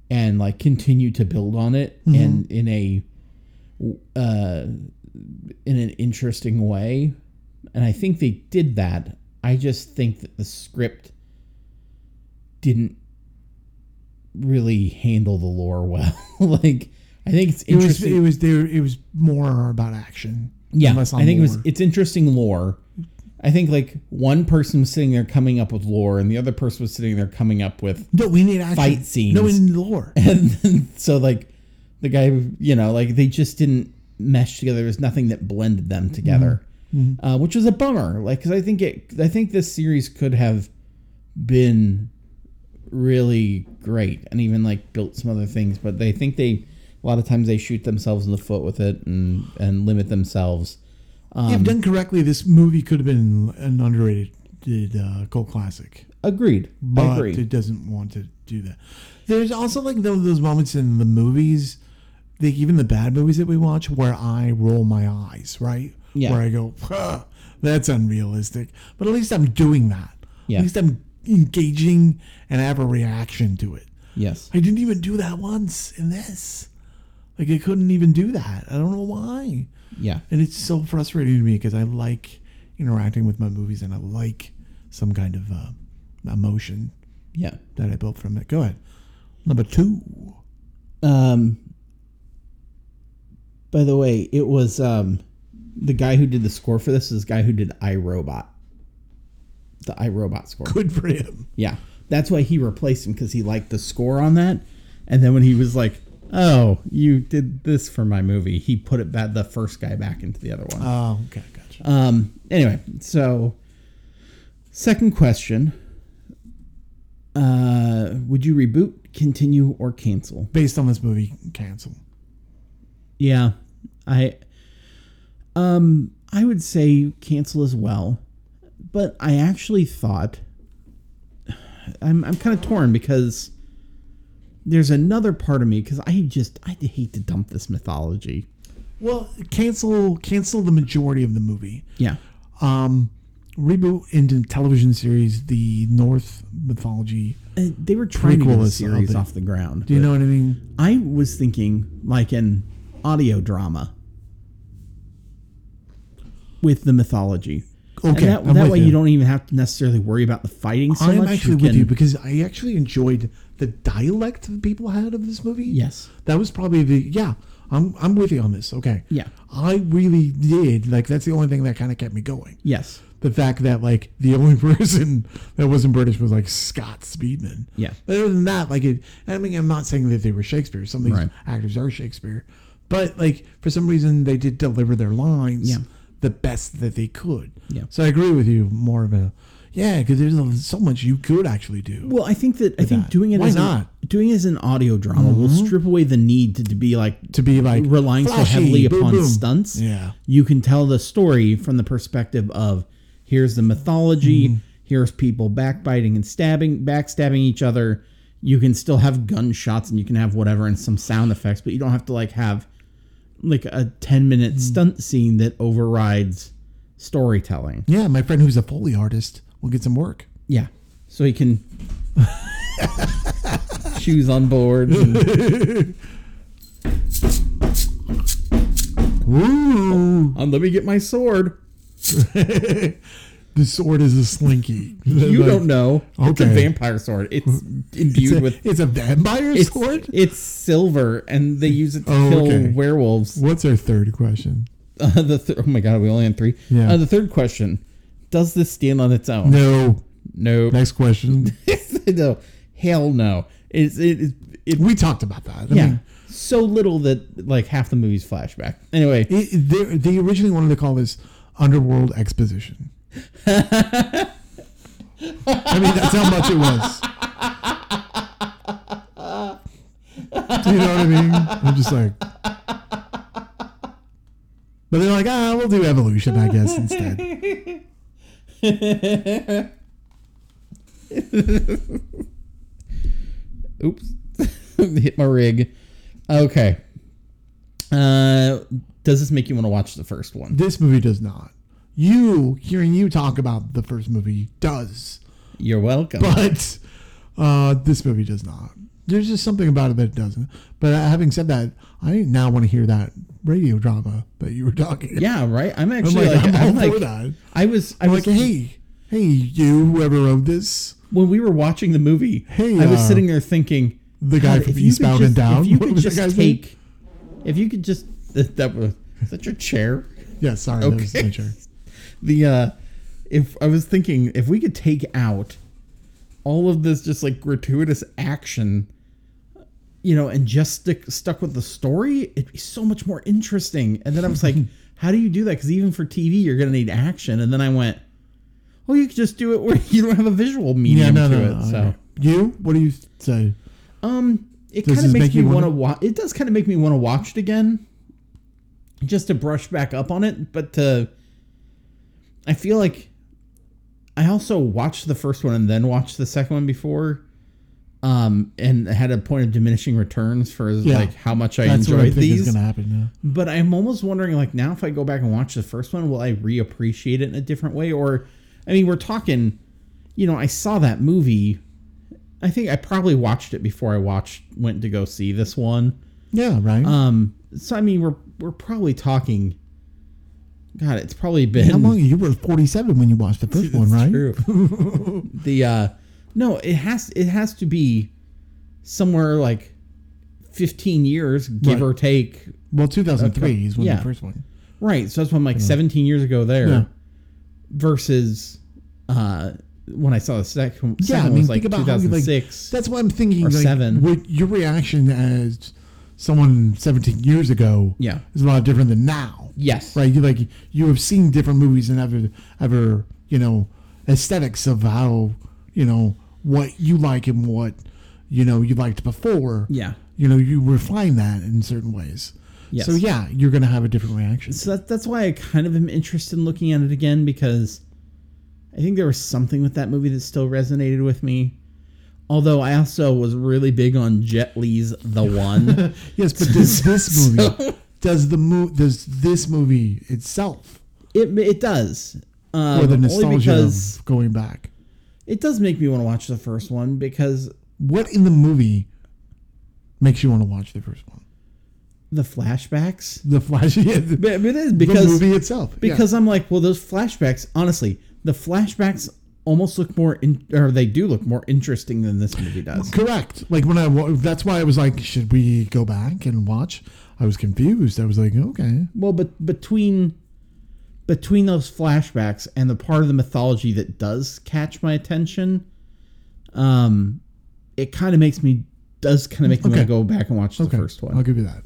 and like continue to build on it and in a uh in an interesting way and i think they did that i just think that the script didn't really handle the lore well like i think it's it was it was there. It was more about action. yeah, I think it was it's interesting lore. I think like one person was sitting there coming up with lore, and the other person was sitting there coming up with, No, we need action. Fight scenes. No, we need lore. and then, so like the guy, you know, like they just didn't mesh together. There was nothing that blended them together, Uh, which was a bummer. Like because I think it, I think this series could have been really great, and even like built some other things. But they think they a lot of times they shoot themselves in the foot with it and and limit themselves. Um, if done correctly, this movie could have been an underrated uh, cult classic, agreed. But it doesn't want to do that. There's also like those, those moments in the movies, like even the bad movies that we watch, where I roll my eyes, right? Yeah. Where I go, "Huh, that's unrealistic. But at least I'm doing that. Yeah. At least I'm engaging and I have a reaction to it. yes. I didn't even do that once in this. Like I couldn't even do that. I don't know why. Yeah. And it's so frustrating to me because I like interacting with my movies and I like some kind of uh, emotion Yeah. that I built from it. Go ahead. Number two. Um. By the way, it was um, the guy who did the score for this is the guy who did I, Robot. The I, Robot score. Good for him. Yeah, that's why he replaced him because he liked the score on that. And then when he was like, "Oh, you did this for my movie," he put it back the first guy back into the other one. Oh, okay, gotcha. Um. Anyway, so second question: uh, Would you reboot, continue, or cancel? Based on this movie, cancel. Yeah, I um I would say cancel as well. But I actually thought I'm I'm kind of torn because there's another part of me because I just I hate to dump this mythology. Well, cancel cancel the majority of the movie. Yeah. Um, reboot into television series the North mythology. Uh, they were trying to get is series off the ground. Do you know what I mean? I was thinking like an audio drama with the mythology. Okay, and that, that way you. you. don't even have to necessarily worry about the fighting so I'm much. actually you with can, you because I actually enjoyed the dialect that people had of this movie. Yes. that was probably the yeah. I'm I'm with you on this. Okay. Yeah. I really did like that's the only thing that kind of kept me going. Yes. The fact that like the only person that wasn't British was like Scott Speedman. Yeah. But Other than that, like it. I mean, I'm not saying that they were Shakespeare. Some of these Right. actors are Shakespeare, but like for some reason they did deliver their lines Yeah. the best that they could. Yeah. So I agree with you more of a yeah because there's so much you could actually do. Well, I think that I think that. doing it Why as not? An, doing it as an audio drama will strip away the need to, to be like to be like relying so heavily boom, upon boom. stunts. Yeah. You can tell the story from the perspective of here's the mythology, Mm-hmm. here's people backbiting and stabbing, backstabbing each other. You can still have gunshots and you can have whatever and some sound effects, but you don't have to like have like a 10 minute Mm-hmm. stunt scene that overrides storytelling. Yeah, my friend who's a foley artist will get some work. Yeah. So he can shoes on board. and- Ooh, and let me get my sword. the sword is a slinky. You don't know. Okay. It's a vampire sword. It's imbued It's a, with it's a vampire it's, sword. it's silver, and they use it to Oh, kill okay. werewolves. What's our third question? Uh, the th- oh my god, we only had three. Yeah. Uh, the third question: Does this stand on its own? No. No. Next question. no. Hell no. It's it, it, it we talked about that. I yeah. mean, so little that like half the movie's flashback. Anyway, it, they, they originally wanted to call this Underworld Exposition. I mean, that's how much it was. Do you know what I mean? I'm just like. But they're like, ah, we'll do evolution, I guess, instead. Oops. Hit my rig. Okay. Uh, does this make you want to watch the first one? This movie does not. You, hearing you talk about the first movie, does. You're welcome. But uh, this movie does not. There's just something about it that doesn't. But uh, having said that, I now want to hear that radio drama that you were talking about. yeah, right. I'm I'm actually like, like, I'm I'm like. I was, I I'm was like, hey, hey, you, whoever wrote this, when we were watching the movie. Hey, I was uh, sitting there thinking, the guy from Eastbound and Down. If you could just guy's name? take, if you could just that, that was is that your chair? Yeah, sorry, that was Okay. my chair. The uh, if I was thinking if we could take out all of this just like gratuitous action, you know, and just stick stuck with the story, it'd be so much more interesting. And then I was like, how do you do that? Because even for TV, you're gonna need action. And then I went, well, you could just do it where you don't have a visual medium Yeah, no, to no, it. no, so. You? What do you say? Um, it kind of makes me want to watch. It does kind of make me want to watch it again, just to brush back up on it. But to, I feel like I also watched the first one and then watched the second one before, um, and had a point of diminishing returns for Yeah. like how much I I enjoyed think these. is going to happen. Yeah. But I'm almost wondering, like now, if I go back and watch the first one, will I reappreciate it in a different way? Or, I mean, we're talking, you know, I saw that movie. I think I probably watched it before I watched went to go see this one. Yeah. Right. Um, so I mean, we're we're probably talking. God, it's probably been How long? You were 47 when you watched the first one, right? True. the uh, no, it has it has to be somewhere like fifteen years, give Right. or take, Well, 2003 is when Yeah. the first one. Right. So that's when I'm like 17 years ago there Yeah. versus uh, when I saw the second, second Yeah, I one mean, was like think about how you, like, 2006. That's why I'm thinking. Like, seven. What your reaction as someone 17 years ago yeah. is a lot different than now, Yes. right? You like you have seen different movies and ever ever you know aesthetics of how you know what you like and what you know you liked before. Yeah. You know, you refine that in certain ways. Yes. So yeah, you're gonna have a different reaction. So that, that's why I kind of am interested in looking at it again because I think there was something with that movie that still resonated with me. Although I also was really big on Jet Li's The One. Yes, but does this movie does the mo- does this movie itself it it does. Um, or the only nostalgia of going back? It does make me want to watch the first one because What in the movie makes you want to watch the first one? the flashbacks. The Flash, yeah, the, But it is the because movie itself. yeah. because I'm like, well, those flashbacks. Honestly, the flashbacks almost look more, in, or they do look more interesting than this movie does. correct. Like when I wa- that's why I was like, should we go back and watch? I was confused. I was like, okay, Well, but between between those flashbacks and the part of the mythology that does catch my attention, um, it kind of makes me does kind of make me Okay. want to go back and watch the first one I'll give you that.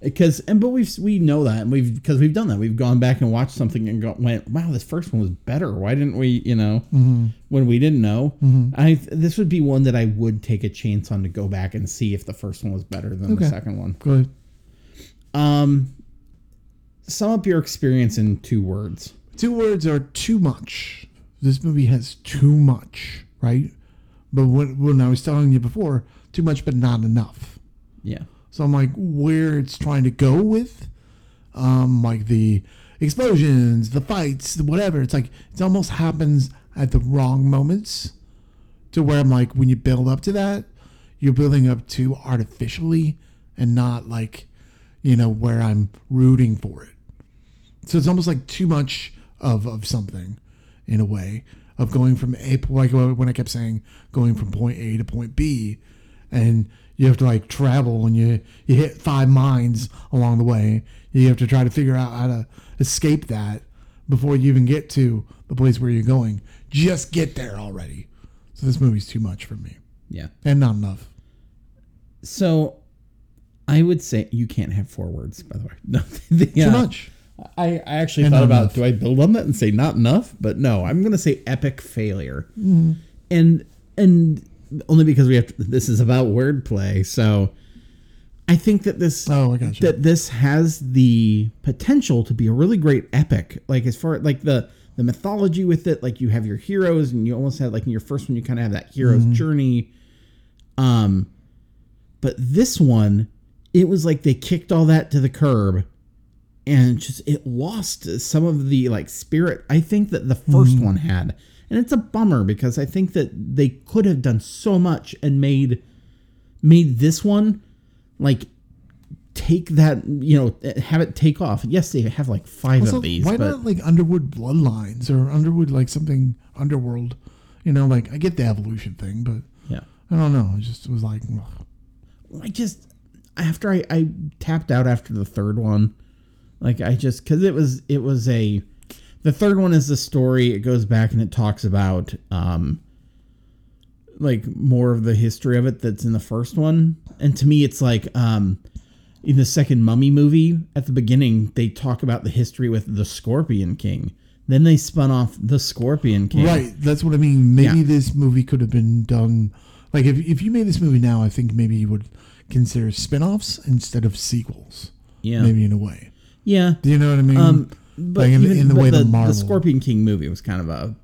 because and but we've we know that and we've because we've done that we've gone back and watched something and go, went wow this first one was better why didn't we you know Mm-hmm. when we didn't know I this would be one that I would take a chance on to go back and see if the first one was better than Okay. the second one. Go ahead. Um, sum up your experience in two words. Two words are too much. This movie has too much, right? But when, when I was telling you before, too much, but not enough. Yeah. So I'm like, where it's trying to go with, um, like the explosions, the fights, whatever. It's like it almost happens at the wrong moments, to where I'm like, when you build up to that, you're building up too artificially, and not like, you know, where I'm rooting for it. So it's almost like too much of of something, in a way of going from a like when I kept saying going from point A to point B, and you have to like travel and you you hit five mines along the way. You have to try to figure out how to escape that before you even get to the place where you're going. Just get there already. So this movie's too much for me Yeah. and not enough. So, I would say you can't have four words. By the way, no, the, Too uh, much. I, I actually And thought about enough. do I build on that and say not enough, but no, I'm going to say epic failure, Mm-hmm. and and only because we have to, this is about wordplay. So, I think that this Oh, I got that this has the potential to be a really great epic. Like as far like the the mythology with it, like you have your heroes, and you almost had like in your first one, you kind of have that hero's journey. Um, but this one, it was like they kicked all that to the curb, and just it lost some of the like spirit. I think that the 1st mm-hmm. one had, and it's a bummer because I think that they could have done so much and made made this one like take that you know eh, have it take off yes they have like five Also, of these why but not like Underworld Bloodlines or Underworld like something Underworld? You know, like I get the evolution thing, but yeah I don't know. It just was like, ugh. i just after I, I tapped out after the third one like i just because it was it was a the third one is the story it goes back and it talks about um like more of the history of it that's in the first one and to me it's like um in the second mummy movie at the beginning they talk about the history with the scorpion king then they spun off the scorpion king right. That's what I mean. Maybe Yeah. this movie could have been done Like if if you made this movie now, I think maybe you would consider spin-offs instead of sequels. Yeah. Maybe in a way. Yeah. Do you know what I mean? Um, but Like in the- even, in the but way the the, Marvel- Scorpion King movie was kind of a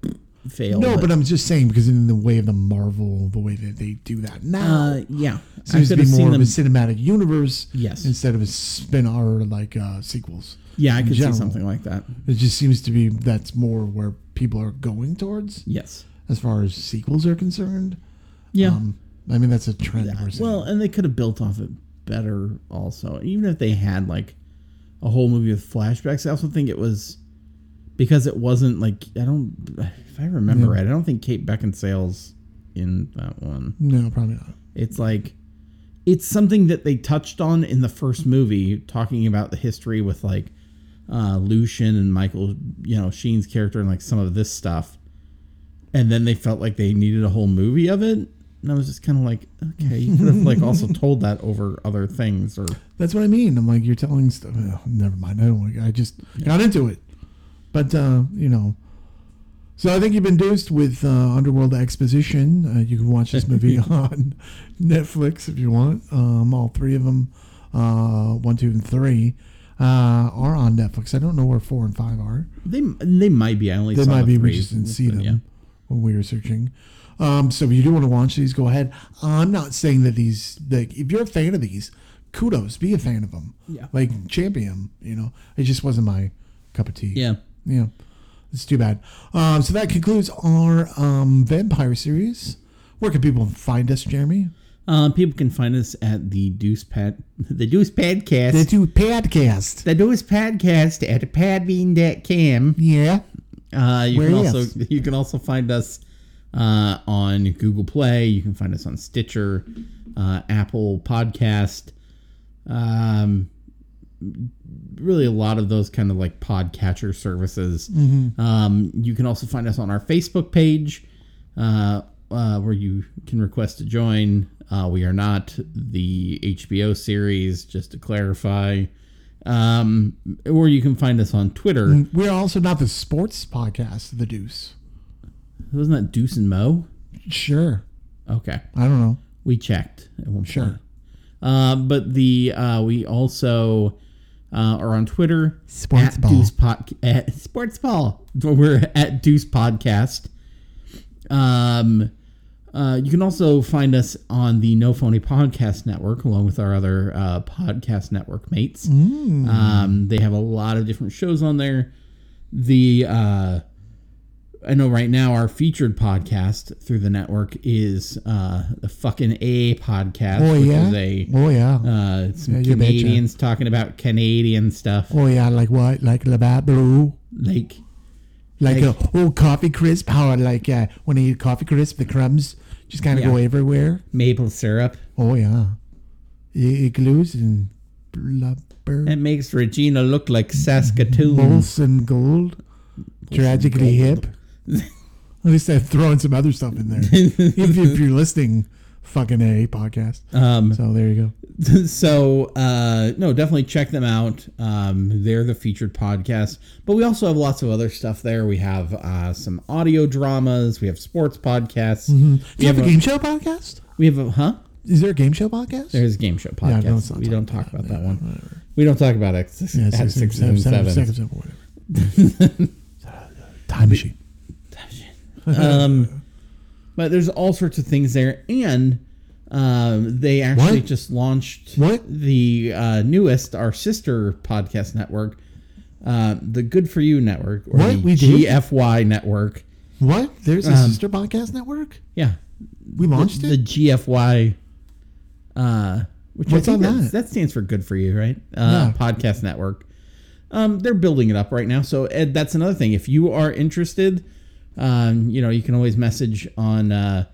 fail. no, but I'm just saying because in the way of the Marvel, the way that they do that now, uh, yeah, seems to be more of seen a cinematic universe Yes. instead of a spin or like uh, sequels. Yeah, I could general. see something like that. It just seems to be that's more where people are going towards Yes. as far as sequels are concerned. Yeah. Um, I mean that's a trend we're well, and they could have built off it better also. Even if they had like a whole movie with flashbacks, I also think it was because it wasn't like I don't if I remember right, I don't think Kate Beckinsale's in that one. no, probably not. It's like it's something that they touched on in the first movie, talking about the history with like uh, Lucian and Michael, you know, Sheen's character and like some of this stuff. And then they felt like they needed a whole movie of it. And I was just kind of like, okay, you could have like also told that over other things or That's what I mean. I'm like, you're telling stuff. Oh, never mind. I don't. I just got into it. But uh, you know, so I think you've been dosed with uh, Underworld Exposition. Uh, you can watch this movie on Netflix if you want. Um, all three of them, uh, one, two, and three, uh, are on Netflix. I don't know where four and five are. they they might be. I only They saw might the be. We just didn't see them yeah. when we were searching. Um, so if you do want to watch these, go ahead. I'm not saying that these, like, if you're a fan of these, kudos, be a fan of them. Yeah. Like champion You know, it just wasn't my cup of tea. Yeah. Yeah. It's too bad. Um, so that concludes our um, vampire series. Where can people find us, Jeremy? Uh, people can find us at the Deuce Pad, the Deuce Padcast, The two podcast. the Deuce Podcast at podbean.com. Yeah. Uh, you Where can also you can also find us uh, on Google Play. You can find us on Stitcher, uh, Apple Podcast. Um, really, a lot of those kind of like podcatcher services. Um, you can also find us on our Facebook page, uh, uh, where you can request to join. Uh, we are not the HBO series, just to clarify. Um, or you can find us on Twitter. We're also not the sports podcast, The Deuce. Wasn't that Deuce and Mo? Sure. Okay, I don't know. we checked at one Sure. point. Uh, but the uh, we also uh, are on Twitter Sports at Ball. Deuce Pod at Sports Ball. We're at Deuce Podcast. Um, uh, you can also find us on the No Phony Podcast Network, along with our other uh, podcast network mates. Mm. Um, they have a lot of different shows on there. The uh, I know right now our featured podcast through the network is uh, the fucking A podcast, Oh yeah. a oh yeah. uh, some Yeah, you betcha. Canadians talking about Canadian stuff, oh yeah. Like what? Like the blue. like Like, Like- a oh coffee crisp. How like uh, when you eat coffee crisp, the crumbs just kind of Yeah. go everywhere. maple syrup. Oh yeah. It glues and blubber. It makes Regina look like Saskatoon. Molson gold. Tragically hip. At least they're throwing some other stuff in there. if, if you're listening, fucking A podcast. Um, So there you go. so uh, no, definitely check them out. Um, they're the featured podcast, but we also have lots of other stuff there. We have uh, some audio dramas. We have sports podcasts. Do We you have have a a, game show podcast? we have a huh? Is there a game show podcast? There's a game show Yeah, podcast. no, let's not we don't talk about that Yeah, one. whatever. We don't talk about it Yeah, at six, six, seven, and seven, seven. seven, seven, whatever. Time machine. Um, but there's all sorts of things there, and um, they actually What? just launched What? the uh, newest, our sister podcast network, uh, the Good for You network, or What? the We did? GFY network. What? There's a Um, sister podcast network? Yeah, We launched the it? GFY. Uh, which What's I think on that? that stands for Good for You, right? Uh, Yeah. Podcast network. Um, they're building it up right now, so Ed, that's another thing. If you are interested, um, you know, you can always message on uh,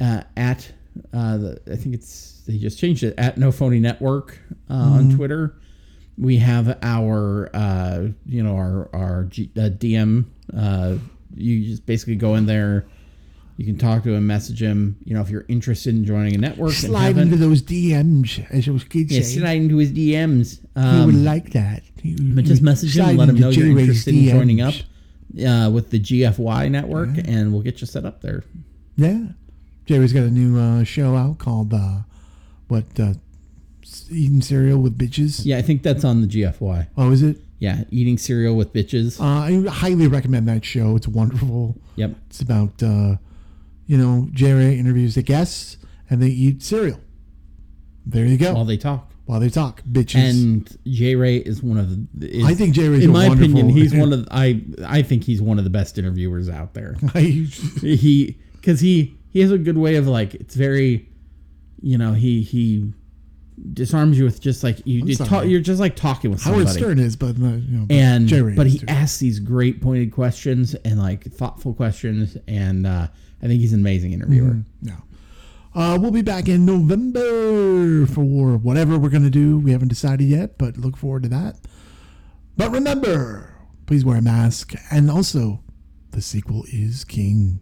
uh, at uh, the, I think it's they just changed it at No Phony Network uh, on Twitter. We have our uh, you know our our G, uh, DM. Uh, you just basically go in there. You can talk to him, message him. You know, if you're interested in joining a network Slide into those DMs, as those kids yeah, say. slide into his DMs. he Um, would like that. He- but just message him let him know you're J-Ray's interested in joining up DMs. Uh, with the GFY network, and we'll get you set up there. Yeah. Jerry's got a new uh, show out called uh, what? Uh, eating cereal with bitches. Yeah, I think that's on the GFY. Oh, is it? Yeah, eating cereal with bitches. Uh, I highly recommend that show. It's wonderful. Yep. It's about uh, you know Jerry interviews the guests and they eat cereal. There you go. While they talk. While they talk, bitches. And J Ray is one of the. Is, I think J Ray. in my opinion, he's one of the, I I think he's one of the best interviewers out there. He because he he has a good way of like it's very, you know he he disarms you with just like you, you talk, you're just like talking with Howard. Stern is, but you know, but and J. Ray but he too. asks these great pointed questions and like thoughtful questions and uh, I think he's an amazing interviewer. No. Uh, we'll be back in November for whatever we're going to do. We haven't decided yet, but look forward to that. But remember, please wear a mask. And also, the sequel is King.